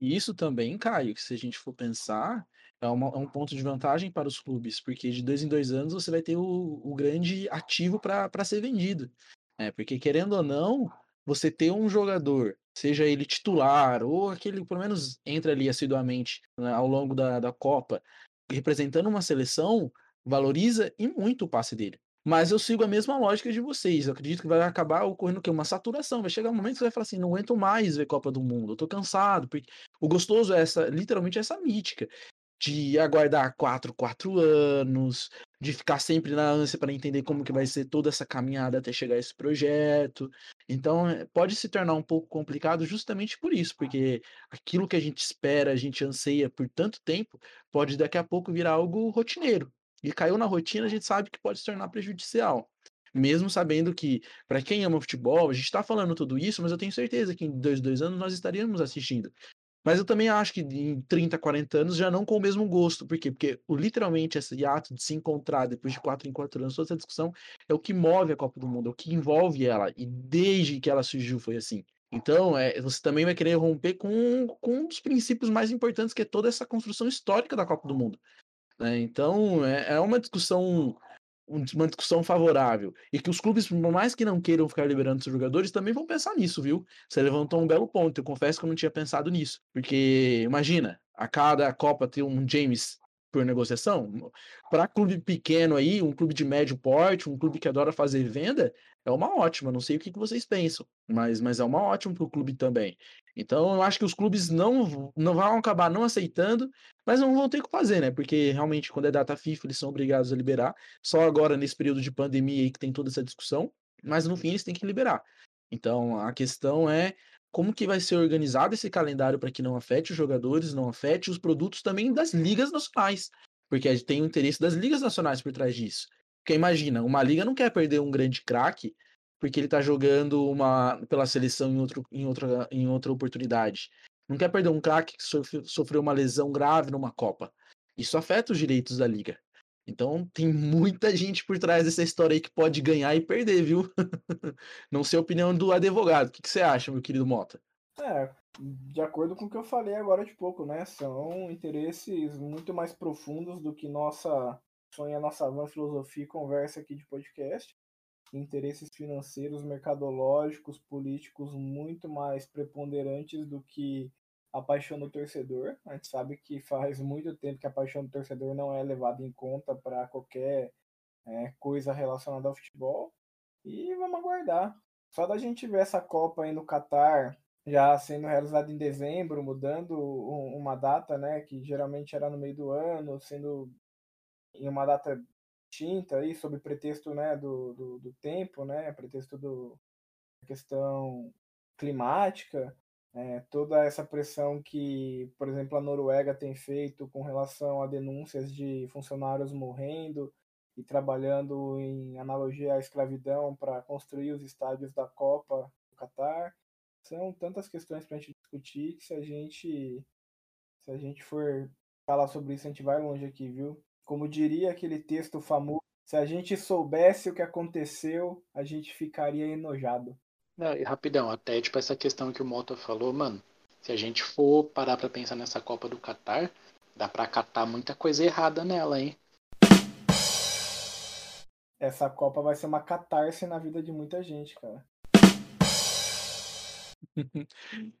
E isso também, Caio, que se a gente for pensar, é, uma, é, um ponto de vantagem para os clubes, porque de dois em dois anos você vai ter o, o grande ativo para ser vendido. É, porque, querendo ou não, você ter um jogador seja ele titular ou aquele pelo menos entra ali assiduamente né, ao longo da, da Copa, representando uma seleção, valoriza e muito o passe dele. Mas eu sigo a mesma lógica de vocês. Eu acredito que vai acabar ocorrendo o quê? Uma saturação. Vai chegar um momento que você vai falar assim: não aguento mais ver Copa do Mundo, eu tô cansado. Porque o gostoso é essa, literalmente, essa mítica de aguardar quatro, quatro anos, de ficar sempre na ânsia para entender como que vai ser toda essa caminhada até chegar a esse projeto. Então, eh, pode se tornar um pouco complicado justamente por isso, porque aquilo que a gente espera, a gente anseia por tanto tempo, pode daqui a pouco virar algo rotineiro. E caiu na rotina, a gente sabe que pode se tornar prejudicial. Mesmo sabendo que, para quem ama futebol, a gente está falando tudo isso, mas eu tenho certeza que em dois, dois anos nós estaríamos assistindo. Mas eu também acho que em 30, 40 anos já não com o mesmo gosto. Por quê? Porque o, literalmente esse ato de se encontrar depois de 4 em 4 anos, toda essa discussão é o que move a Copa do Mundo, é o que envolve ela. E desde que ela surgiu foi assim. Então, é, você também vai querer romper com, com um dos princípios mais importantes, que é toda essa construção histórica da Copa do Mundo. Né? Então, é, é uma discussão uma discussão favorável e que os clubes, por mais que não queiram ficar liberando seus jogadores, também vão pensar nisso, viu? Você levantou um belo ponto. Eu confesso que eu não tinha pensado nisso, porque imagina a cada Copa ter um James por negociação. Para clube pequeno aí, um clube de médio porte, um clube que adora fazer venda, é uma ótima. Não sei o que, que vocês pensam, mas, mas é uma ótima para o clube também. Então eu acho que os clubes não, não vão acabar não aceitando, mas não vão ter que fazer, né? Porque realmente, quando é data FIFA, eles são obrigados a liberar. Só agora, nesse período de pandemia aí, que tem toda essa discussão, mas no fim eles têm que liberar. Então a questão é como que vai ser organizado esse calendário para que não afete os jogadores, não afete os produtos também das ligas nacionais, porque tem o interesse das ligas nacionais por trás disso. Porque imagina, uma liga não quer perder um grande craque porque ele está jogando uma pela seleção em, outro, em, outra, em outra oportunidade. Não quer perder um craque que sofreu uma lesão grave numa Copa. Isso afeta os direitos da liga. Então tem muita gente por trás dessa história aí que pode ganhar e perder, viu? Não sei a opinião do advogado. O que, que você acha, meu querido Mota? É, de acordo com o que eu falei agora de pouco, né? São interesses muito mais profundos do que nossa sonha, nossa van filosofia e conversa aqui de podcast. Interesses financeiros, mercadológicos, políticos muito mais preponderantes do que a paixão do torcedor. A gente sabe que faz muito tempo que a paixão do torcedor não é levada em conta para qualquer é, coisa relacionada ao futebol. E vamos aguardar. Só da gente ver essa Copa aí no Catar já sendo realizada em dezembro, mudando uma data, né, que geralmente era no meio do ano, sendo em uma data extinta aí, sob pretexto né, do, do, do tempo, né, pretexto do, questão climática, é, toda essa pressão que, por exemplo, a Noruega tem feito com relação a denúncias de funcionários morrendo e trabalhando em analogia à escravidão para construir os estádios da Copa do Catar. São tantas questões para a gente discutir que se a gente se a gente for falar sobre isso, a gente vai longe aqui, viu? Como diria aquele texto famoso, se a gente soubesse o que aconteceu, a gente ficaria enojado. Não, e rapidão, até tipo essa questão que o Mota falou, mano, se a gente for parar pra pensar nessa Copa do Catar, dá pra catar muita coisa errada nela, hein? Essa Copa vai ser uma catarse na vida de muita gente, cara.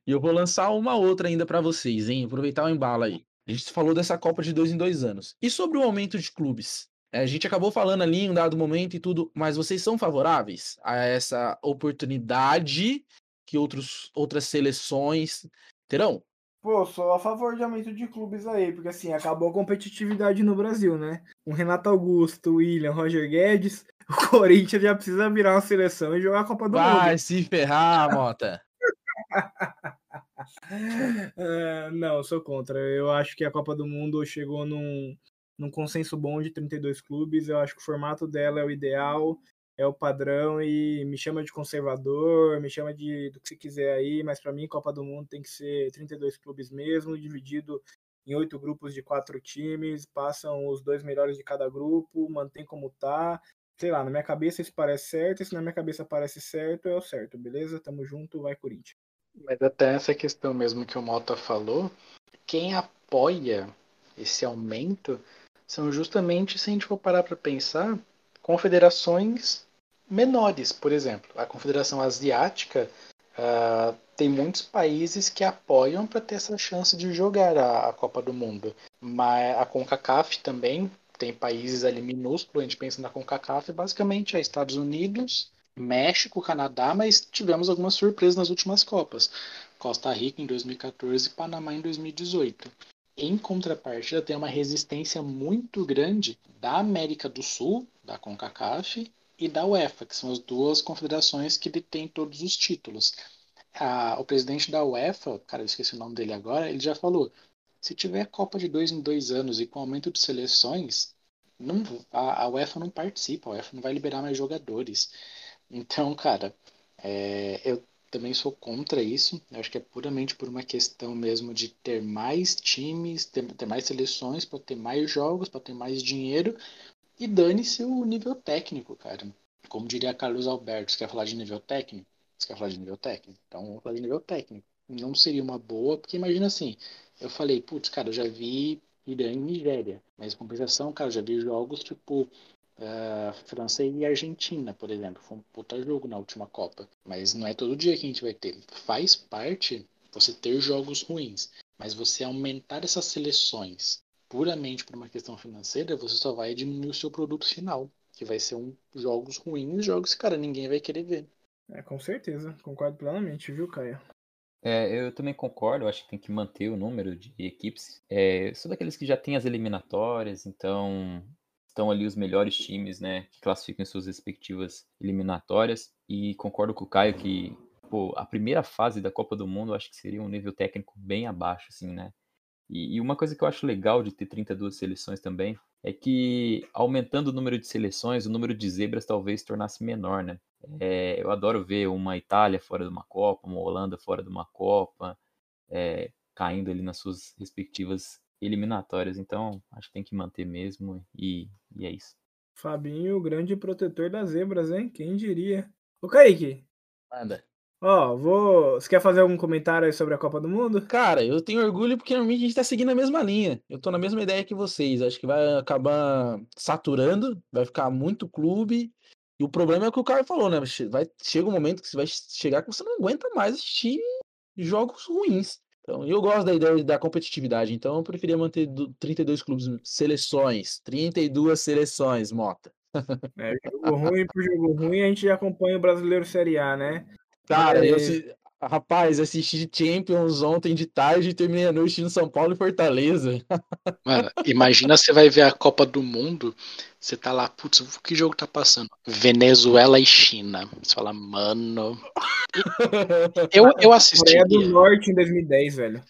e eu vou lançar uma outra ainda para vocês, hein? Aproveitar o embalo aí. A gente falou dessa Copa de dois em dois anos. E sobre o aumento de clubes? A gente acabou falando ali em um dado momento e tudo, mas vocês são favoráveis a essa oportunidade que outros, outras seleções terão? Pô, sou a favor de aumento de clubes aí, porque assim, acabou a competitividade no Brasil, né? Com Renato Augusto, William, Roger Guedes, o Corinthians já precisa virar uma seleção e jogar a Copa do Vai Mundo. Vai se ferrar, Mota. é, não, sou contra. Eu acho que a Copa do Mundo chegou num, num consenso bom de 32 clubes. Eu acho que o formato dela é o ideal, é o padrão e me chama de conservador, me chama de do que você quiser aí, mas para mim Copa do Mundo tem que ser 32 clubes mesmo, dividido em oito grupos de quatro times, passam os dois melhores de cada grupo, mantém como tá. Sei lá, na minha cabeça isso parece certo, se na minha cabeça parece certo, é o certo, beleza? Tamo junto, vai Corinthians. Mas até essa questão mesmo que o Mota falou, quem apoia esse aumento são justamente, se a gente for parar para pensar, confederações menores, por exemplo. A Confederação Asiática uh, tem muitos países que apoiam para ter essa chance de jogar a, a, Copa do Mundo. Mas a CONCACAF também tem países ali minúsculos, a gente pensa na CONCACAF, basicamente é Estados Unidos, México, Canadá, mas tivemos algumas surpresas nas últimas Copas. Costa Rica em 2014 e Panamá em 2018. Em contrapartida, tem uma resistência muito grande da América do Sul, da CONCACAF, e da UEFA, que são as duas confederações que detêm todos os títulos. A, o presidente da UEFA, cara, eu esqueci o nome dele agora, ele já falou: se tiver Copa de dois em dois anos e com aumento de seleções, não, a, a UEFA não participa, a UEFA não vai liberar mais jogadores. Então, cara, é, eu também sou contra isso. Eu acho que é puramente por uma questão mesmo de ter mais times, ter, ter mais seleções, para ter mais jogos, para ter mais dinheiro. E dane-se o nível técnico, cara. Como diria Carlos Alberto, você quer falar de nível técnico? Você quer falar de nível técnico? Então vamos falar de nível técnico. Não seria uma boa, porque imagina assim, eu falei, putz, cara, eu já vi Irã e Nigéria. Mas em compensação, cara, eu já vi jogos tipo uh, França e Argentina, por exemplo. Foi um puta jogo na última Copa. Mas não é todo dia que a gente vai ter. Faz parte você ter jogos ruins. Mas você aumentar essas seleções puramente por uma questão financeira, você só vai diminuir o seu produto final. Que vai ser um jogos ruins, jogos que, cara, ninguém vai querer ver. É, com certeza. Concordo plenamente, viu, Caio? É, eu também concordo, acho que tem que manter o número de equipes. É, sou daqueles que já tem as eliminatórias, então estão ali os melhores times, né, que classificam em suas respectivas eliminatórias. E concordo com o Caio que pô, a primeira fase da Copa do Mundo acho que seria um nível técnico bem abaixo, assim, né? E, e uma coisa que eu acho legal de ter 32 seleções também é que aumentando o número de seleções, o número de zebras talvez tornasse menor, né? É, eu adoro ver uma Itália fora de uma Copa, uma Holanda fora de uma Copa, é, caindo ali nas suas respectivas eliminatórias. Então, acho que tem que manter mesmo e, e é isso. Fabinho, o grande protetor das zebras, hein? Quem diria? Ô, Kaique. Manda. Ó, vou. Você quer fazer algum comentário aí sobre a Copa do Mundo? Cara, eu tenho orgulho porque normalmente a gente tá seguindo a mesma linha. Eu tô na mesma ideia que vocês. Acho que vai acabar saturando, vai ficar muito clube. E o problema é o que o cara falou, né? Vai, chega um momento que você vai chegar que você não aguenta mais assistir jogos ruins. Então, eu gosto da ideia da competitividade, então eu preferia manter 32 clubes, seleções, 32 seleções, Mota. É, jogo ruim por jogo ruim, a gente já acompanha o Brasileiro Série A, né? Cara, Mas... eu, Rapaz, assisti Champions ontem de tarde e terminei a noite no São Paulo e Fortaleza. Mano, imagina você vai ver a Copa do Mundo, você tá lá, putz, que jogo tá passando? Venezuela e China. Você fala, mano. Eu, eu Coreia assistiria. do Norte em 2010, velho.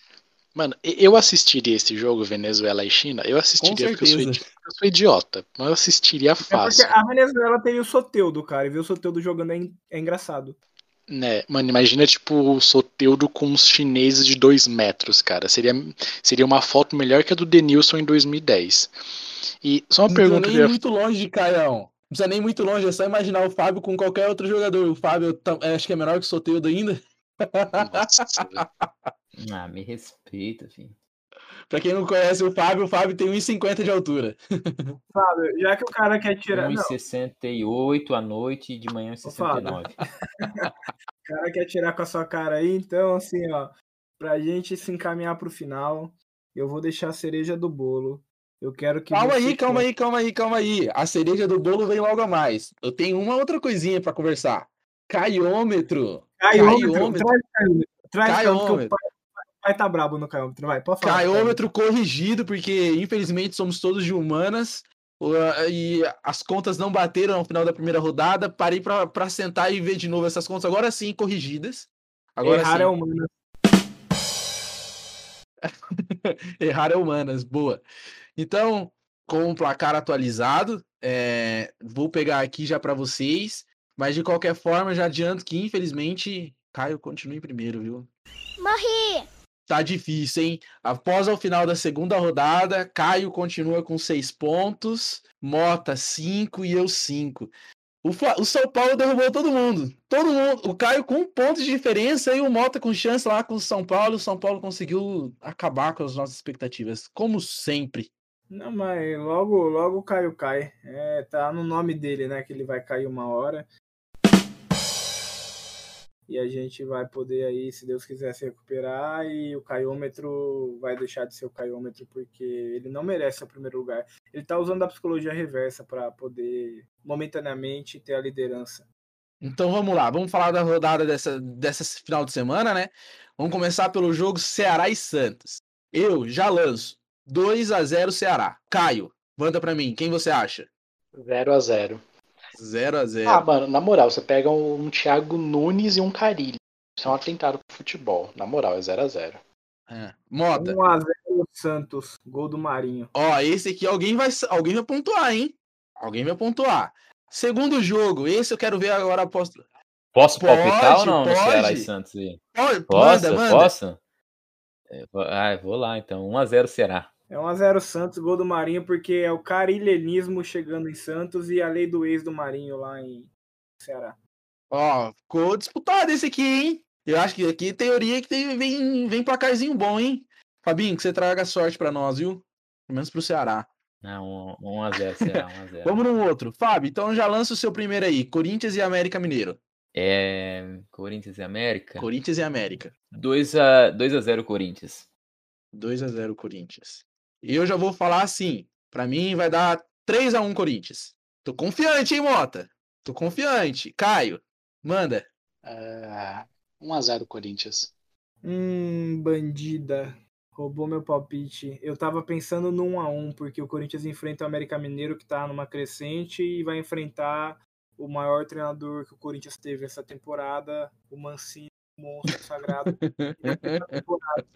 Mano, eu assistiria esse jogo, Venezuela e China. Eu assistiria porque eu sou, certeza. idi- eu sou idiota. Mas eu assistiria É porque fácil. a Venezuela tem o Soteudo, cara. E ver o Soteudo jogando é, en- é engraçado. Né, mano, imagina tipo o Soteudo com os chineses de dois metros, cara. Seria, seria uma foto melhor que a do Denilson em 2010. E só uma Não pergunta nem eu muito longe de Caião. Não precisa nem muito longe, é só imaginar o Fábio com qualquer outro jogador. O Fábio tá- é, acho que é menor que o Soteldo ainda. Nossa. Ah, me respeita, filho. Pra quem não conhece o Fábio, o Fábio tem 1,50 de altura. Fábio, já que o cara quer tirar. Não, 1,68 à noite e de manhã Ô, Fábio. 1,69. o cara quer tirar com a sua cara aí, então, assim, ó. Pra gente se encaminhar pro final, eu vou deixar a cereja do bolo. Eu quero que. Calma aí, calma aí, calma aí, calma aí. A cereja do bolo vem logo a mais. Eu tenho uma outra coisinha pra conversar. Caiômetro. Caiômetro, Caiômetro. traz caiômetro. Traz caiômetro, o pai tá brabo no caiômetro. Vai, pode falar. Caiômetro corrigido, porque infelizmente somos todos de humanas. E as contas não bateram no final da primeira rodada. Parei pra, pra sentar e ver de novo essas contas, agora sim corrigidas. Agora Errar sim. é humano. Errar é humanas, boa. Então, com o placar atualizado, é, vou pegar aqui já para vocês, mas de qualquer forma, já adianto que infelizmente Caio continua em primeiro, viu? Morri! Tá difícil, hein? Após o final da segunda rodada, Caio continua com seis pontos, Mota cinco e eu cinco. O, Fla- o São Paulo derrubou todo mundo. Todo mundo. O Caio com um ponto de diferença e o Mota com chance lá com o São Paulo. O São Paulo conseguiu acabar com as nossas expectativas, como sempre. Não, mas logo, logo o Caio cai. É, tá no nome dele, né? Que ele vai cair uma hora. E a gente vai poder aí, se Deus quiser, se recuperar. E o caiômetro vai deixar de ser o caiômetro, porque ele não merece o primeiro lugar. Ele tá usando a psicologia reversa para poder, momentaneamente, ter a liderança. Então vamos lá, vamos falar da rodada dessa, dessa final de semana, né? Vamos começar pelo jogo Ceará e Santos. Eu já lanço 2 a 0 Ceará. Caio, manda pra mim, quem você acha? 0 a 0 0 a 0 Ah, mano, na moral, você pega um, Thiago Nunes e um Carilho. Isso é um atentado pro futebol. Na moral, é 0 a 0 É. Mota, 1x0 Santos, gol do Marinho. ó, esse aqui alguém vai, alguém vai pontuar, hein? Alguém vai pontuar. Segundo jogo, esse eu quero ver agora a aposta. Posso palpitar ou Pode, não no Ceará e pode. Santos aí? Pode, Posso? manda, manda. Posso? Ah, vou lá então. 1x0 Ceará. É 1x0 Santos, gol do Marinho, porque é o carilhenismo chegando em Santos e a lei do ex do Marinho lá em Ceará. Ó, ficou disputado esse aqui, hein? Eu acho que aqui teoria que tem, vem, vem placarzinho bom, hein? Fabinho, que você traga sorte pra nós, viu? Pelo menos pro Ceará. Não, 1x0 Ceará, 1x0. Vamos no outro. Fábio, então já lança o seu primeiro aí. Corinthians e América Mineiro. É. Corinthians e América. Corinthians e América. 2x0 Corinthians. 2 a 0 Corinthians. E eu já vou falar assim. Pra mim vai dar 3 a 1 Corinthians. Tô confiante, hein, Mota? Tô confiante. Caio, manda. É, 1 a 0 Corinthians. Hum, bandida. Roubou meu palpite. Eu tava pensando no 1x1, porque o Corinthians enfrenta o América Mineiro, que tá numa crescente, e vai enfrentar o maior treinador que o Corinthians teve essa temporada, o Mancini, monstro sagrado.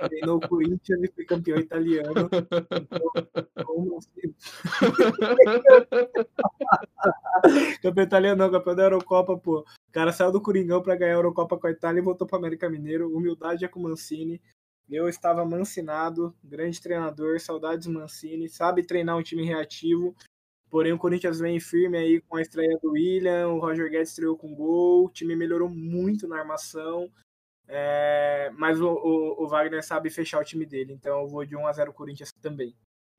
Treinou o Corinthians e foi campeão italiano. Então, Campeão italiano não, campeão da Eurocopa, pô. O cara saiu do Coringão pra ganhar a Eurocopa com a Itália e voltou pro América Mineiro. Humildade é com Mancini. Eu estava mancinado, grande treinador, saudades Mancini, sabe treinar um time reativo. Porém, o Corinthians vem firme aí com a estreia do William, o Roger Guedes estreou com gol, o time melhorou muito na armação. É, mas o, o- o Wagner sabe fechar o time dele, então eu vou de 1x0 Corinthians também.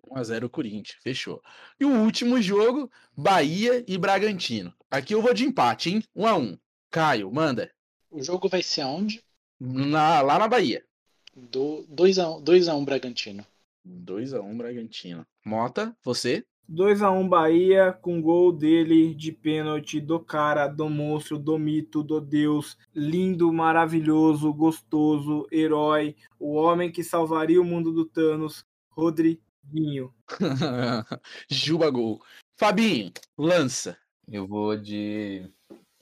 1x0 Corinthians, fechou. E o último jogo, Bahia e Bragantino. Aqui eu vou de empate, hein? 1x1. Caio, manda. O jogo vai ser aonde? Na- lá na Bahia. Do 2 a 1, 2 a 1 Bragantino. 2x1 Bragantino. Mota, você? 2 a 1 Bahia, com gol dele de pênalti, do cara, do monstro, do mito, do Deus, lindo, maravilhoso, gostoso, herói, o homem que salvaria o mundo do Thanos, Rodriguinho. Juba gol. Fabinho, lança. Eu vou de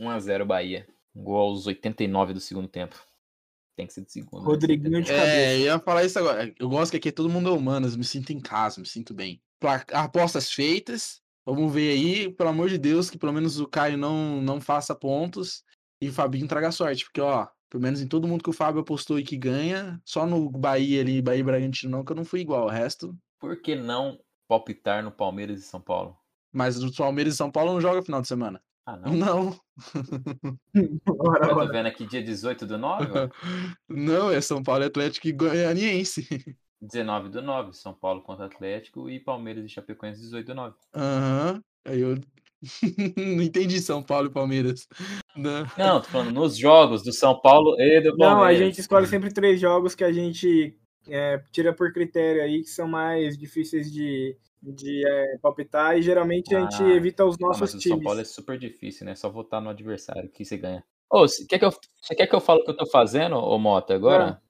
1x0 Bahia. Gol aos 89 do segundo tempo. Tem que ser do segundo. Rodriguinho de É, cabeça. eu ia falar isso agora. Eu gosto que aqui todo mundo é humano, eu me sinto em casa, me sinto bem. Apostas feitas. Vamos ver aí, pelo amor de Deus, que pelo menos o Caio não, não faça pontos e o Fabinho traga sorte. Porque, ó, pelo menos em todo mundo que o Fábio apostou e que ganha, só no Bahia ali, Bahia e Bragantino não, que eu não fui igual. O resto. Por que não palpitar no Palmeiras e São Paulo? Mas o Palmeiras e São Paulo não joga final de semana. Ah, não. Não, Ora, Eu tô vendo aqui dia 18 do 9, ó. não, é São Paulo e Atlético e Goianiense. 19 do 9, São Paulo contra Atlético e Palmeiras e Chapecoense 18 do 9. Aham. Aí eu não entendi São Paulo e Palmeiras. Não. Não, tô falando nos jogos do São Paulo e do Palmeiras. Não, a gente escolhe sempre três jogos que a gente é, tira por critério aí, que são mais difíceis de, de é, palpitar, e geralmente a gente Ah, evita os Ah, nossos mas o São times. Paulo é super difícil, né? Só votar no adversário que você ganha. Ô, você quer que eu, você quer que eu fale o que eu tô fazendo, ô Mota, agora?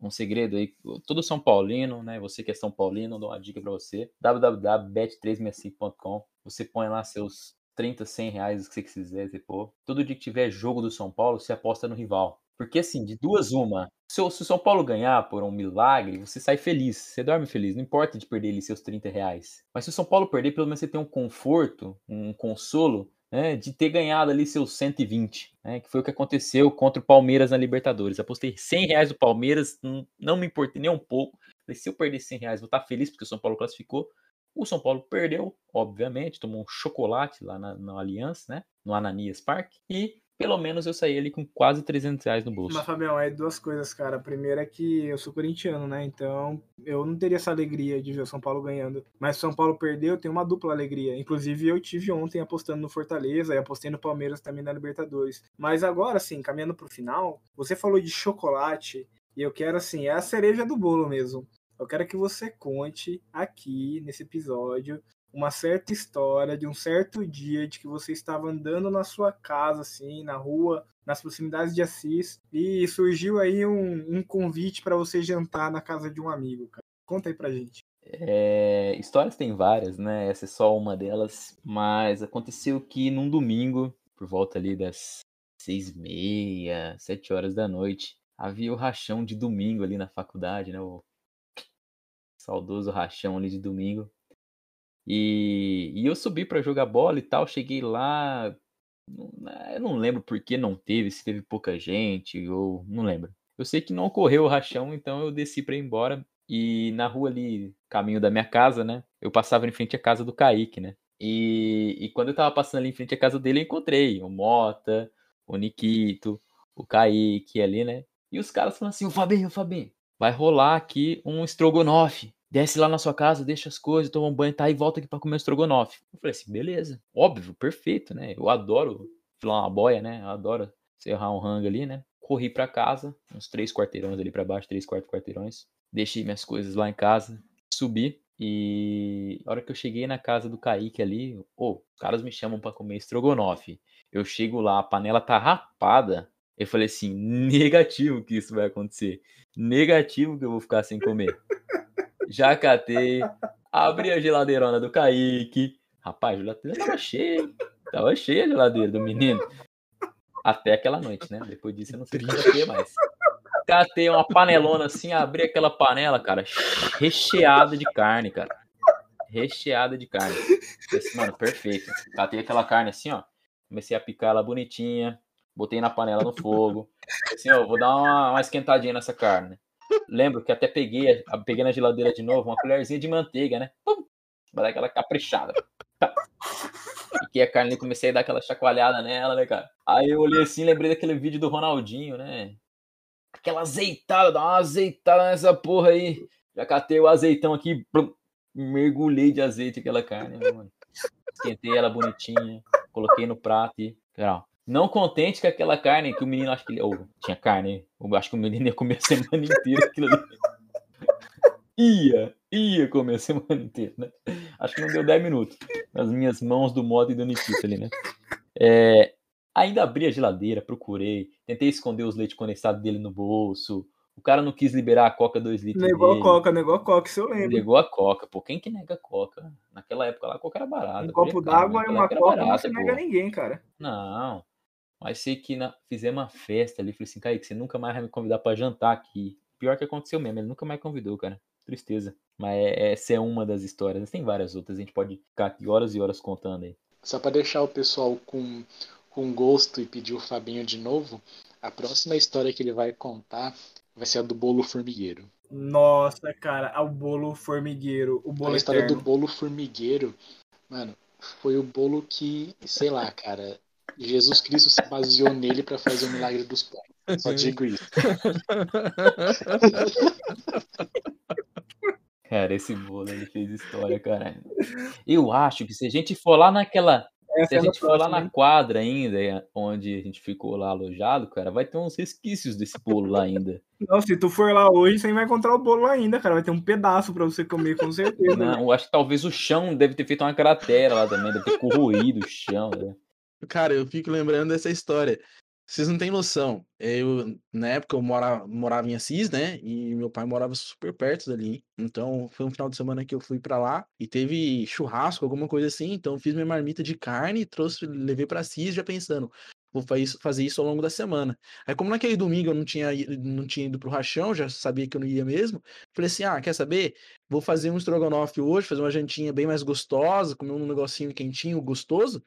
Um segredo aí. Todo São Paulino, né? Você que é São Paulino, dou uma dica pra você. www.bet365.com Você põe lá seus 30, 100 reais, o que você quiser, pôr. Todo dia que tiver jogo do São Paulo, você aposta no rival. Porque assim, de duas uma, se o São Paulo ganhar por um milagre, você sai feliz, você dorme feliz, não importa de perder ali seus 30 reais. Mas se o São Paulo perder, pelo menos você tem um conforto, um consolo, né, de ter ganhado ali seus 120, né, que foi o que aconteceu contra o Palmeiras na Libertadores. Apostei 100 reais do Palmeiras, não, me importei nem um pouco. Falei, se eu perder 100 reais, vou estar feliz porque o São Paulo classificou. O São Paulo perdeu, obviamente, tomou um chocolate lá na, na Aliança, né, no Ananias Park, e pelo menos eu saí ali com quase 300 reais no bolso. Mas, Fabião, é duas coisas, cara. A primeira é que eu sou corintiano, né? Então eu não teria essa alegria de ver o São Paulo ganhando. Mas se o São Paulo perdeu, eu tenho uma dupla alegria. Inclusive, eu tive ontem apostando no Fortaleza e apostei no Palmeiras também na Libertadores. Mas agora, assim, caminhando pro final, você falou de chocolate e eu quero, assim, é a cereja do bolo mesmo. Eu quero que você conte aqui nesse episódio uma certa história de um certo dia de que você estava andando na sua casa, assim, na rua, nas proximidades de Assis, e surgiu aí um, um convite para você jantar na casa de um amigo, cara. Conta aí pra gente. É, histórias tem várias, né? Essa é só uma delas. Mas aconteceu que num domingo, por volta ali das seis e meia, sete horas da noite, havia o rachão de domingo ali na faculdade, né? O saudoso rachão ali de domingo. E, e eu subi pra jogar bola e tal, cheguei lá. não- Eu não lembro por que não teve, se teve pouca gente, ou não lembro. Eu sei que não ocorreu o rachão, então eu desci pra ir embora. E na rua ali, caminho da minha casa, né? Eu passava em frente à casa do Kaique, né? E, e quando eu tava passando ali em frente à casa dele, eu encontrei o Mota, o Nikito, o Kaique ali, né? E os caras falando assim: Ô Fabinho, Fabinho, vai rolar aqui um estrogonofe. Desce lá na sua casa, deixa as coisas, toma um banho, tá? E volta aqui pra comer um estrogonofe. Eu falei assim: beleza, óbvio, perfeito, né? Eu adoro filar uma boia, né? Eu adoro serrar um rango ali, né? Corri pra casa, uns três quarteirões ali pra baixo, três, quatro quarteirões deixei minhas coisas lá em casa, subi e a hora que eu cheguei na casa do Kaique ali, ô, os caras me chamam pra comer estrogonofe. Eu chego lá, a panela tá rapada. Eu falei assim, negativo que isso vai acontecer. Negativo que eu vou ficar sem comer. Já catei, abri a geladeirona do Kaique. Rapaz, a geladeira tava cheia. Tava cheia a geladeira do menino. Até aquela noite, né? Depois disso eu não sei o que mais catei uma panelona assim, abri aquela panela, cara, recheada de carne, cara. Recheada de carne. Mano, perfeito. Catei aquela carne assim, ó. Comecei a picar ela bonitinha. Botei na panela no fogo. Assim, ó, vou dar uma, uma esquentadinha nessa carne. Lembro que até peguei, peguei na geladeira de novo uma colherzinha de manteiga, né? Pum! Dar aquela caprichada. Tá. Piquei a carne e comecei a dar aquela chacoalhada nela, né, cara? Aí eu olhei assim, lembrei daquele vídeo do Ronaldinho, né? aquela azeitada, dá uma azeitada nessa porra aí. Já catei o azeitão aqui, mergulhei de azeite aquela carne, né, mano. Esquentei ela bonitinha, coloquei no prato e. Cara, não contente com aquela carne que o menino acho que ele. Ou tinha carne, eu acho que o menino ia comer a semana inteira aquilo ali. ia, ia comer a semana inteira, né? Acho que não deu 10 minutos. Nas minhas mãos do modo e do Nikita ali, né? É, ainda abri a geladeira, procurei, tentei esconder os leite condensado dele no bolso. O cara não quis liberar a Coca 2 litros. Negou a dele. Coca, negou a Coca, se eu lembro. Negou a Coca. Pô, quem que nega Coca? Naquela época lá a Coca era barata. Um copo d'água e uma Coca não barata, se pô. nega a ninguém, cara. Não. Mas sei que na... fizemos uma festa ali. Falei assim, Kaique, você nunca mais vai me convidar pra jantar aqui. Pior que aconteceu mesmo, ele nunca mais convidou, cara. Tristeza. Mas é- essa é uma das histórias. Tem várias outras. A gente pode ficar aqui horas e horas contando aí. Só pra deixar o pessoal com, com gosto e pedir o Fabinho de novo, a próxima história que ele vai contar vai ser a do bolo formigueiro. Nossa, cara, o bolo formigueiro, o bolo a história eterno. do bolo formigueiro, mano, foi o bolo que, sei lá, cara, Jesus Cristo se baseou nele pra fazer o milagre dos pães. Só digo isso. Cara, esse bolo ele fez história, cara. Eu acho que se a gente for lá naquela. Essa Se a é gente a for lá na quadra ainda, é, onde a gente ficou lá alojado, cara, vai ter uns resquícios desse bolo lá ainda. Não, se tu for lá hoje, você vai encontrar o bolo ainda, cara. Vai ter um pedaço pra você comer, com certeza. Não, eu acho que talvez o chão deve ter feito uma cratera lá também, deve ter corroído o chão. Né? Cara, eu fico lembrando dessa história. Vocês não têm noção. Eu, na época, eu morava, morava em Assis, né? E meu pai morava super perto dali. Então, foi um final de semana que eu fui pra lá e teve churrasco, alguma coisa assim. Então, fiz minha marmita de carne, trouxe, levei pra Assis, já pensando, vou fazer isso ao longo da semana. Aí, como naquele domingo eu não tinha, não tinha ido pro rachão, já sabia que eu não ia mesmo, falei assim: ah, quer saber? Vou fazer um estrogonofe hoje, fazer uma jantinha bem mais gostosa, comer um negocinho quentinho, gostoso.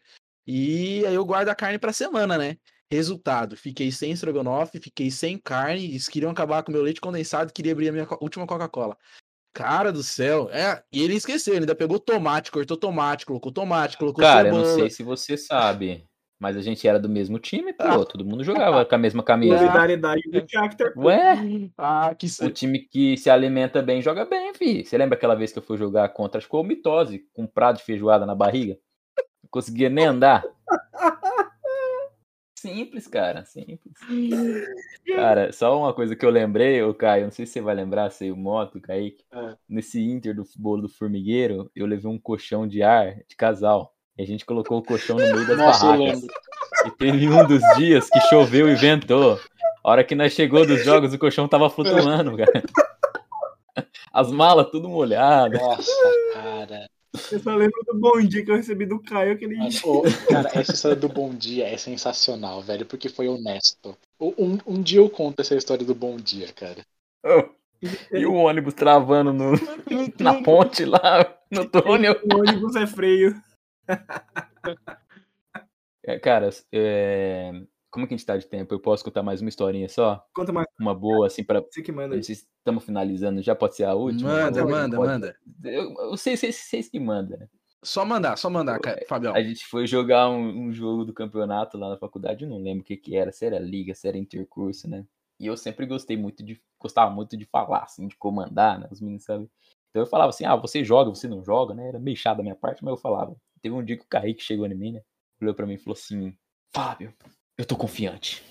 E aí eu guardo a carne pra semana, né? Resultado, fiquei sem estrogonofe, fiquei sem carne, eles queriam acabar com meu leite condensado, queria abrir a minha co- última Coca-Cola. Cara do céu, é, e ele esqueceu, ele ainda pegou tomate, cortou tomate, colocou tomate, colocou Cara, eu não cebola. sei se você sabe, mas a gente era do mesmo time, pô. Todo mundo jogava com a mesma camisa. Solidariedade do Shakhtar. Ué, Ah, que o time que se alimenta bem joga bem, fi. Você lembra aquela vez que eu fui jogar contra, acho que foi o Mitose, com um prato de feijoada na barriga? Não conseguia nem andar. Simples, cara, simples. Cara, só uma coisa que eu lembrei, ô Caio, não sei se você vai lembrar, sei o Moto, Kaique. É. Nesse Inter do bolo do formigueiro, eu levei um colchão de ar de casal. E a gente colocou o colchão no meio das Nossa, barracas. E teve um dos dias que choveu e ventou. A hora que nós chegou dos jogos, o colchão tava flutuando, cara. As malas tudo molhadas. Nossa, cara. Eu só lembro do bom dia que eu recebi do Caio, aquele. Ô, cara, essa história do bom dia é sensacional, velho, porque foi honesto. Um, um dia eu conto essa história do bom dia, cara. E o ônibus travando no- na ponte lá, no túnel. O ônibus é freio. É, Cara, é, como que a gente tá de tempo? Eu posso contar mais uma historinha só? Conta mais, Uma boa, assim, pra. você que manda sei estamos finalizando, já pode ser a última? Manda, Ou manda, pode- manda. Eu, eu sei, sei, vocês que mandam, né? Só mandar, só mandar, Ca- Fabião. A gente foi jogar um, um jogo do campeonato lá na faculdade, eu não lembro o que que era, se era liga, se era intercurso, né? E eu sempre gostei muito de, gostava muito de falar, assim, de comandar, né? Os meninos sabem. Então eu falava assim, ah, você joga, você não joga, né? Era meio chato da minha parte, mas eu falava. Teve um dia que o Kaique chegou em mim, né? Olhou pra mim e falou assim, Fábio, eu tô confiante.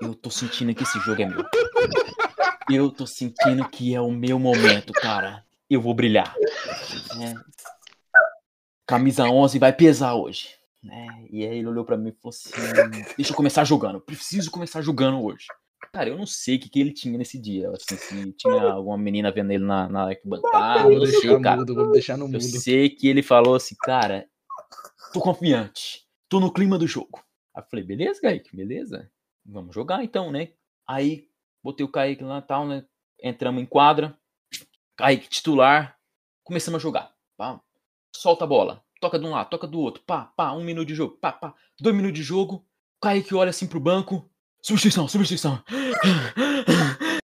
Eu tô sentindo que esse jogo é meu. Eu tô sentindo que é o meu momento, cara. Eu vou brilhar. né? Camisa 11 vai pesar hoje. Né? E aí ele olhou pra mim e falou assim: Deixa eu começar jogando. Preciso começar jogando hoje. Cara, eu não sei o que, que ele tinha nesse dia. Assim, se tinha alguma menina vendo ele na, na arquibancada. Vou Eu não sei, deixar cara. mudo, vou deixar no Eu mudo. sei que ele falou assim, cara, tô confiante, tô no clima do jogo. Aí eu falei, beleza, Kaique, beleza? Vamos jogar então, né? Aí botei o Kaique lá e tal, né? Entramos em quadra, Kaique titular, começamos a jogar. Pá. Solta a bola, toca de um lado, toca do outro, pá, pá, um minuto de jogo, pá, pá, dois minutos de jogo. Kaique olha assim pro banco, substituição, substituição.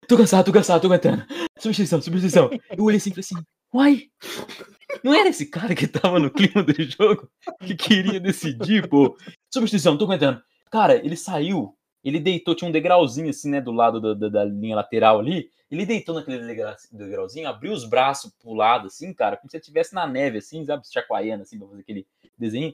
tô cansado, tô cansado, tô aguentando. Substituição, substituição. Eu olhei assim e falei assim, uai, não era esse cara que tava no clima do jogo que queria decidir, pô. Substituição, tô aguentando. Cara, ele saiu, ele deitou, tinha um degrauzinho assim, né, do lado da, linha lateral ali. Ele deitou naquele degra- degrauzinho, abriu os braços pro lado, assim, cara, como se ele estivesse na neve, assim, sabe, chacoalhando, assim, pra fazer aquele desenho.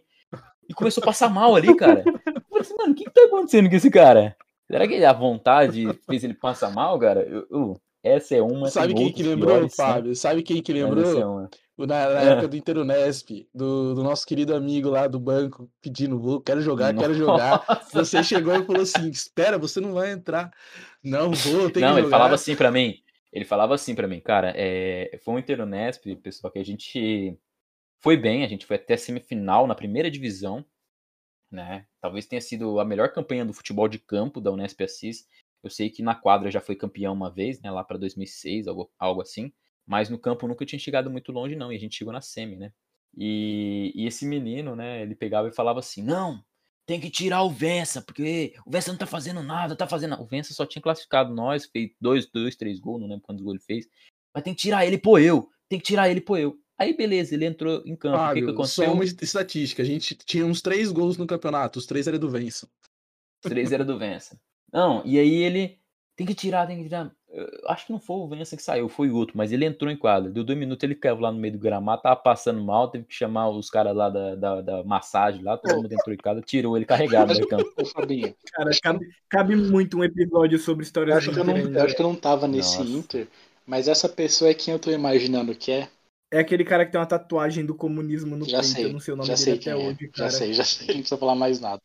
E começou a passar mal ali, cara. Eu falei assim, mano, o que que tá acontecendo com esse cara? Será que a vontade fez ele passar mal, cara? Eu, eu- essa é uma. Sabe quem que lembrou, piores? Fábio? Sabe quem que lembrou? essa é uma. Na, na É. época do Interunesp, do, do nosso querido amigo lá do banco, pedindo, vou, quero jogar, quero jogar. Nossa. Você chegou e falou assim: espera, você não vai entrar. Não vou, tem Não, que ele jogar. falava assim pra mim. Ele falava assim pra mim, cara, é, foi um Interunesp, pessoal, que a gente foi bem, a gente foi até a semifinal na primeira divisão, né? Talvez tenha sido a melhor campanha do futebol de campo da Unesp Assis. Eu sei que na quadra já foi campeão uma vez, né? Lá pra 2006, algo, algo assim. Mas no campo nunca tinha chegado muito longe, não. E a gente chegou na semi, né? E, e esse menino, né? Ele pegava e falava assim: Não, tem que tirar o Vença, porque o Vença não tá fazendo nada, tá fazendo. O Vença só tinha classificado nós, fez dois, dois, três gols, não lembro quantos gols ele fez. Mas tem que tirar ele, pô, eu. Tem que tirar ele, pô, eu. Aí, beleza, ele entrou em campo. o que, que Fábio, aconteceu? só uma estatística. A gente tinha uns três gols no campeonato, os três eram do Vença. Os três era do Vença. Não, e aí ele tem que tirar, tem que tirar. Eu acho que não foi o Vença que saiu, foi o outro, mas ele entrou em quadra. Deu dois minutos, ele caiu lá no meio do gramado, tava passando mal, teve que chamar os caras lá da, da, da massagem lá, todo mundo entrou em quadra, tirou ele carregado do campo. Cara, cabe, cabe muito um episódio sobre eu histórias acho, que eu, não, eu acho que eu não tava nesse Nossa. Inter, mas essa pessoa é quem eu tô imaginando que é. É aquele cara que tem uma tatuagem do comunismo no Já peito, sei, eu não sei o nome já dele sei até é. hoje, Já cara. sei, já sei, não precisa falar mais nada.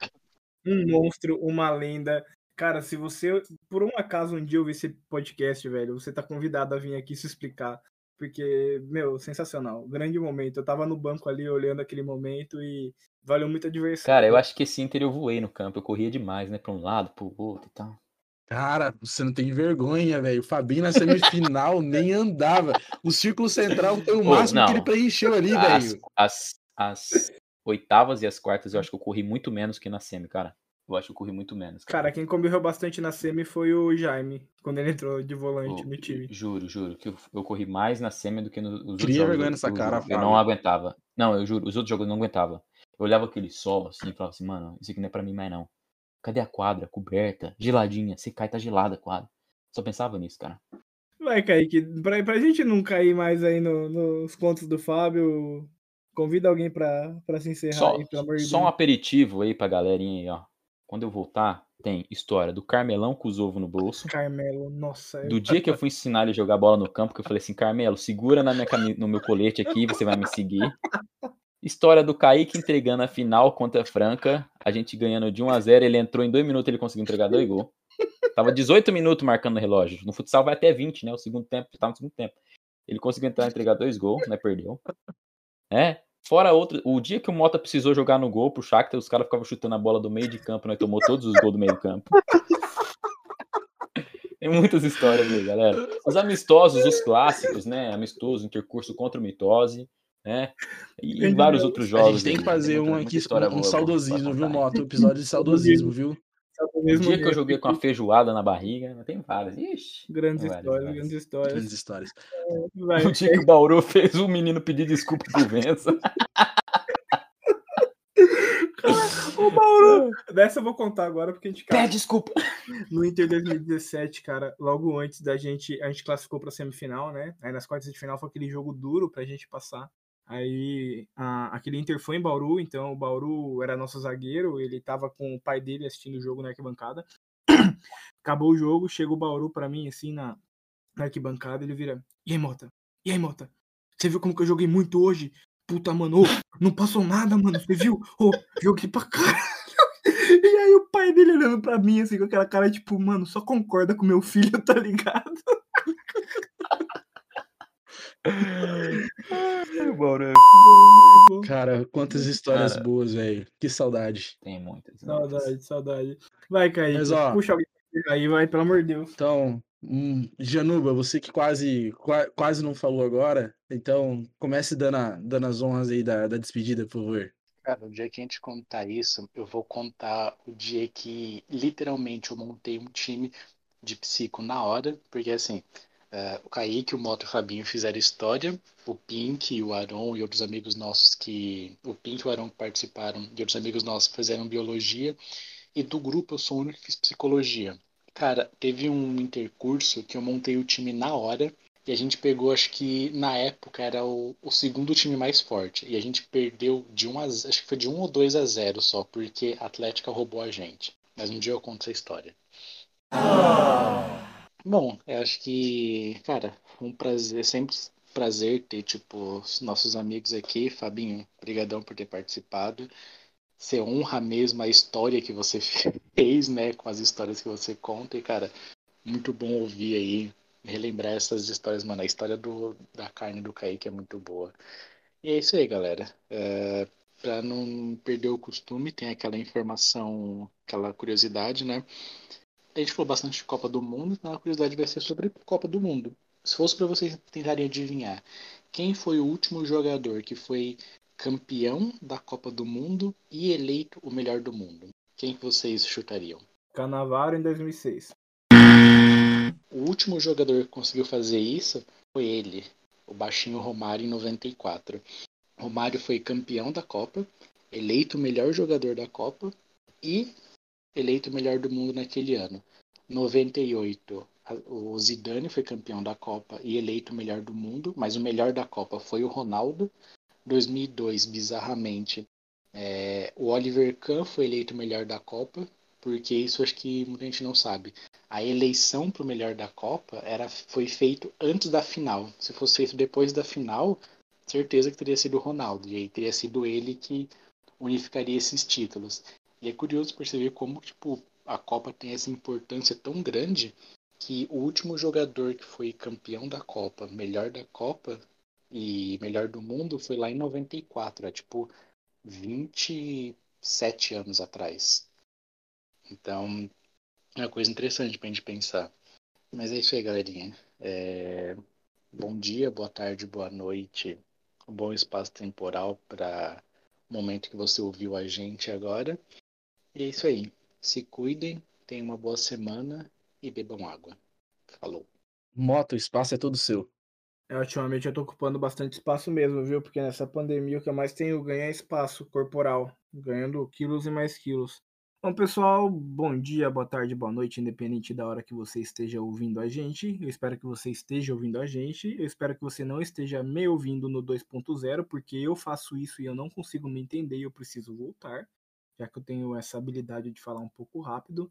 Um monstro, uma lenda. Cara, se você, por um acaso, um dia ouvir esse podcast, velho, você tá convidado a vir aqui se explicar. Porque, meu, sensacional. Grande momento. Eu tava no banco ali olhando aquele momento e valeu muito a diversão. Cara, eu acho que esse Inter eu voei no campo, eu corria demais, né, pra um lado, pro outro e tal. Cara, você não tem vergonha, velho. O Fabinho na semifinal nem andava. O círculo central foi o máximo que ele preencheu ali, As, velho. as, as oitavas e as quartas eu acho que eu corri muito menos que na semi, cara. Eu acho que eu corri muito menos. Cara, quem correu bastante na semi foi o Jaime, quando ele entrou de volante no time. Juro, juro, que eu, eu corri mais na semi do que nos outros Cria jogos. vergonha eu- nessa eu- cara, Eu não aguentava. Não, eu juro, os outros jogos eu não aguentava. Eu olhava aquele sol assim e falava assim, mano, isso aqui não é pra mim mais não. Cadê a quadra? Coberta, geladinha. Se cai, tá gelada a quadra. Só pensava nisso, cara. Vai, Kaique, pra, pra gente não cair mais aí no- nos contos do Fábio, convida alguém pra, pra se encerrar Só, aí, pelo amor de só um Deus. aperitivo aí pra galerinha aí, ó. Quando eu voltar, tem história do Carmelão com os ovos no bolso. Carmelo, nossa. Do dia que eu fui ensinar ele a jogar bola no campo, que eu falei assim, Carmelo, segura na minha cami- no meu colete aqui, você vai me seguir. História do Kaique entregando a final contra a Franca, a gente ganhando de 1 a 0 ele entrou em 2 minutos, ele conseguiu entregar dois gols. Tava 18 minutos marcando no relógio. No futsal vai até 20, né? O segundo tempo, tava no segundo tempo. Ele conseguiu entrar entregar dois gols, né? Perdeu. É. Fora outro, o dia que o Mota precisou jogar no gol pro Shakhtar, os caras ficavam chutando a bola do meio de campo, nós tomou todos os gols do meio de campo. Tem muitas histórias aí, galera. Os amistosos, os clássicos, né? Amistoso, intercurso contra o mitose, né? E vários outros A jogos. gente tem que aí, fazer muita- um aqui, um, um saudosismo, viu. Moto? Um episódio de saudosismo, viu? O mesmo dia que eu joguei com a feijoada na barriga, mas tem várias. Ixi. Grandes Várias, histórias, várias. grandes histórias. Grandes histórias. Vai, O dia que o Bauru fez o menino pedir desculpa pro Vença. Ô, Bauru! Dessa eu vou contar agora, porque a gente, cara, Pede desculpa. no Inter 2017, cara, logo antes da gente, a gente classificou pra semifinal, né? Aí nas quartas de final foi aquele jogo duro pra gente passar. Aí a- aquele Inter foi em Bauru, então o Bauru era nosso zagueiro, ele tava com o pai dele assistindo o jogo na arquibancada. Acabou o jogo, chega o Bauru pra mim, assim, na, na arquibancada, ele vira, e aí, Mota? E aí, Mota? Você viu como que eu joguei muito hoje? Puta, mano, ô, não passou nada, mano, você viu? Ô, joguei pra caralho. E aí o pai dele olhando pra mim, assim, com aquela cara, tipo, mano, só concorda com meu filho, tá ligado? Cara, quantas histórias Cara. boas, velho. Que saudade. Tem muitas. muitas. Saudade, saudade. Vai, ó, puxa alguém aí, vai, pelo amor de Deus. Então, hum, Januba, você que quase, qua- quase não falou agora, então comece dando, a- dando as honras aí da, da despedida, por favor. Cara, o dia que a gente contar isso, eu vou contar o dia que literalmente eu montei um time de psico na hora, porque assim, eh, o Kaique, o Moto e o Fabinho fizeram história, o Pink, o Aron e outros amigos nossos que. O Pink e o Aron que participaram e outros amigos nossos fizeram biologia, e do grupo eu sou o único que fiz psicologia. Cara, teve um intercurso que eu montei o time na hora. E a gente pegou, acho que na época era o, o segundo time mais forte. E a gente perdeu de 1 a, z- acho que foi de 1 ou 2 a 0 só, porque a Atlética roubou a gente. Mas um dia eu conto essa história. Bom, eu acho que, cara, um prazer, sempre prazer ter, tipo, os nossos amigos aqui. Fabinho, brigadão por ter participado. Você honra mesmo a história que você fez, né, com as histórias que você conta. E, cara, muito bom ouvir aí, relembrar essas histórias, mano. A história do, da carne do Kaique é muito boa. E é isso aí, galera. É, para não perder o costume, tem aquela informação, aquela curiosidade, né? A gente falou bastante de Copa do Mundo, então a curiosidade vai ser sobre Copa do Mundo. Se fosse para vocês tentarem adivinhar, quem foi o último jogador que foi campeão da Copa do Mundo e eleito o melhor do mundo? Quem que vocês chutariam? Canavaro em 2006. O último jogador que conseguiu fazer isso foi ele, o baixinho Romário em 94. Romário foi campeão da Copa, eleito o melhor jogador da Copa e eleito o melhor do mundo naquele ano. 98, o Zidane foi campeão da Copa e eleito o melhor do mundo, mas o melhor da Copa foi o Ronaldo. 2002, bizarramente, é, o Oliver Kahn foi eleito o melhor da Copa, porque isso acho que muita gente não sabe. A eleição para o melhor da Copa era, foi feito antes da final. Se fosse feito depois da final, certeza que teria sido o Ronaldo. E aí teria sido ele que unificaria esses títulos. E é curioso perceber como tipo, a Copa tem essa importância tão grande que o último jogador que foi campeão da Copa, melhor da Copa e melhor do mundo foi lá em 94, é tipo 27 anos atrás. Então, é uma coisa interessante pra gente pensar. Mas é isso aí, galerinha. É... Bom dia, boa tarde, boa noite. Um bom espaço temporal para o momento que você ouviu a gente agora. E é isso aí. Se cuidem, tenham uma boa semana e bebam água. Falou. Moto, o espaço é todo seu. É, ultimamente eu tô ocupando bastante espaço mesmo, viu? Porque nessa pandemia o que eu mais tenho ganho é espaço corporal, ganhando quilos e mais quilos. Bom, pessoal, bom dia, boa tarde, boa noite, independente da hora que você esteja ouvindo a gente. Eu espero que você esteja ouvindo a gente. Eu espero que você não esteja me ouvindo no 2.0, porque eu faço isso e eu não consigo me entender e eu preciso voltar, já que eu tenho essa habilidade de falar um pouco rápido.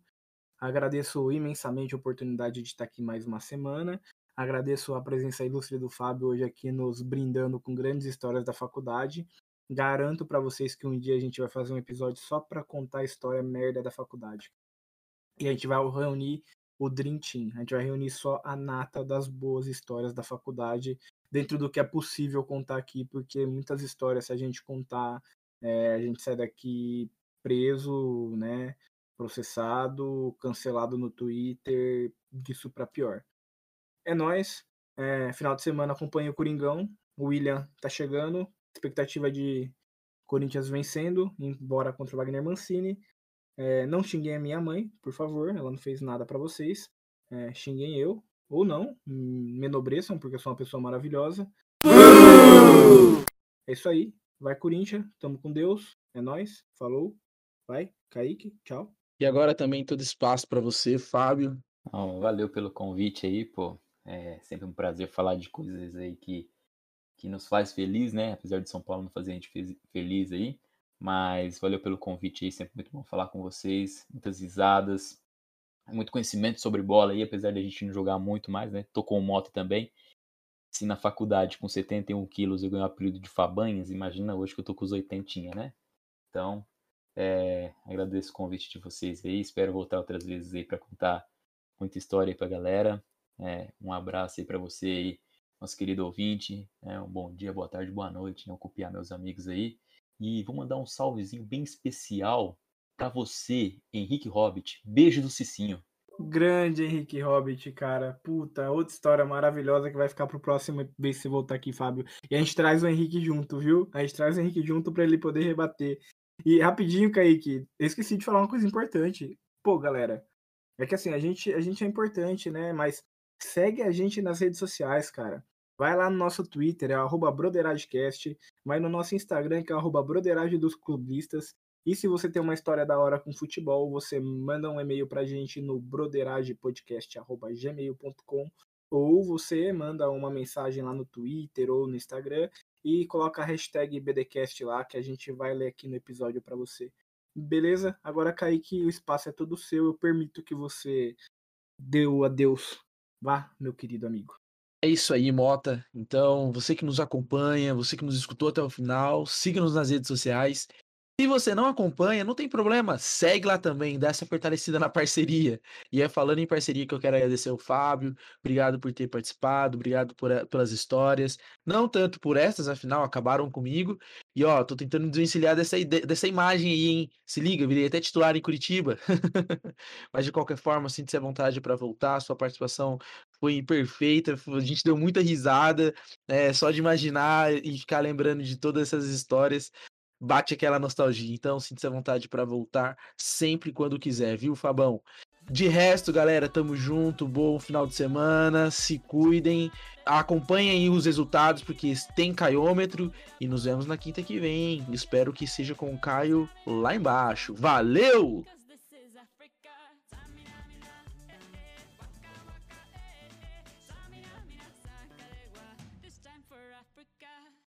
Agradeço imensamente a oportunidade de estar aqui mais uma semana. Agradeço a presença ilustre do Fábio hoje aqui nos brindando com grandes histórias da faculdade. Garanto para vocês que um dia a gente vai fazer um episódio só para contar a história merda da faculdade. E a gente vai reunir o Dream Team. A gente vai reunir só a nata das boas histórias da faculdade, dentro do que é possível contar aqui, porque muitas histórias, se a gente contar, é, a gente sai daqui preso, né? Processado, cancelado no Twitter, disso para pior. É nós. É, final de semana acompanha o Coringão. O William tá chegando expectativa de Corinthians vencendo, embora contra o Wagner Mancini. É, não xinguem a minha mãe, por favor, ela não fez nada para vocês. É, xinguem eu, ou não, me enobreçam, porque eu sou uma pessoa maravilhosa. É isso aí. Vai, Corinthians, tamo com Deus. É nós. Falou. Vai, Kaique, tchau. E agora também todo espaço para você, Fábio. Bom, valeu pelo convite aí, pô. É sempre um prazer falar de coisas aí que que nos faz feliz, né? Apesar de São Paulo não fazer a gente feliz aí. Mas valeu pelo convite aí, sempre muito bom falar com vocês. Muitas risadas, muito conhecimento sobre bola aí, apesar de a gente não jogar muito mais, né? Tô com moto também. Se na faculdade com 71 quilos eu ganhei o apelido de Fabanhas, imagina hoje que eu tô com os 80, né? Então, é, agradeço o convite de vocês aí. Espero voltar outras vezes aí para contar muita história aí pra galera. É, um abraço aí para você aí nosso querido ouvinte. Né? Um bom dia, boa tarde, boa noite. Não copiar meus amigos aí. E vou mandar um salvezinho bem especial para você, Henrique Hobbit. Beijo do Cicinho. Grande Henrique Hobbit, cara. Puta, outra história maravilhosa que vai ficar pro próximo que você voltar aqui, Fábio. E a gente traz o Henrique junto, viu? A gente traz o Henrique junto para ele poder rebater. E rapidinho, Kaique, eu esqueci de falar uma coisa importante. Pô, galera, é que assim, a gente, a gente é importante, né? Mas segue a gente nas redes sociais, cara. Vai lá no nosso Twitter, é arroba. Vai no nosso Instagram, que é arroba dos Clubistas. E se você tem uma história da hora com futebol, você manda um e-mail pra gente no broderagepodcast.gmail.com ou você manda uma mensagem lá no Twitter ou no Instagram e coloca a hashtag BDcast lá que a gente vai ler aqui no episódio para você. Beleza? Agora, Kaique, o espaço é todo seu. Eu permito que você dê o adeus Vá, meu querido amigo. É isso aí, Mota. Então, você que nos acompanha, você que nos escutou até o final, siga-nos nas redes sociais. Se você não acompanha, não tem problema, segue lá também, dá essa fortalecida na parceria. E é falando em parceria que eu quero agradecer ao Fábio, obrigado por ter participado, obrigado por, pelas histórias, não tanto por essas, afinal, acabaram comigo. E ó, tô tentando desvencilhar dessa, dessa imagem aí, hein? Se liga, virei até titular em Curitiba. Mas de qualquer forma, sinta-se à vontade para voltar, sua participação foi perfeita, a gente deu muita risada, é, só de imaginar e ficar lembrando de todas essas histórias bate aquela nostalgia. Então, sinta-se vontade para voltar sempre quando quiser, viu, Fabão? De resto, galera, tamo junto. Bom final de semana. Se cuidem. Acompanhem os resultados, porque tem caiômetro. E nos vemos na quinta que vem. Espero que seja com o Caio lá embaixo. Valeu!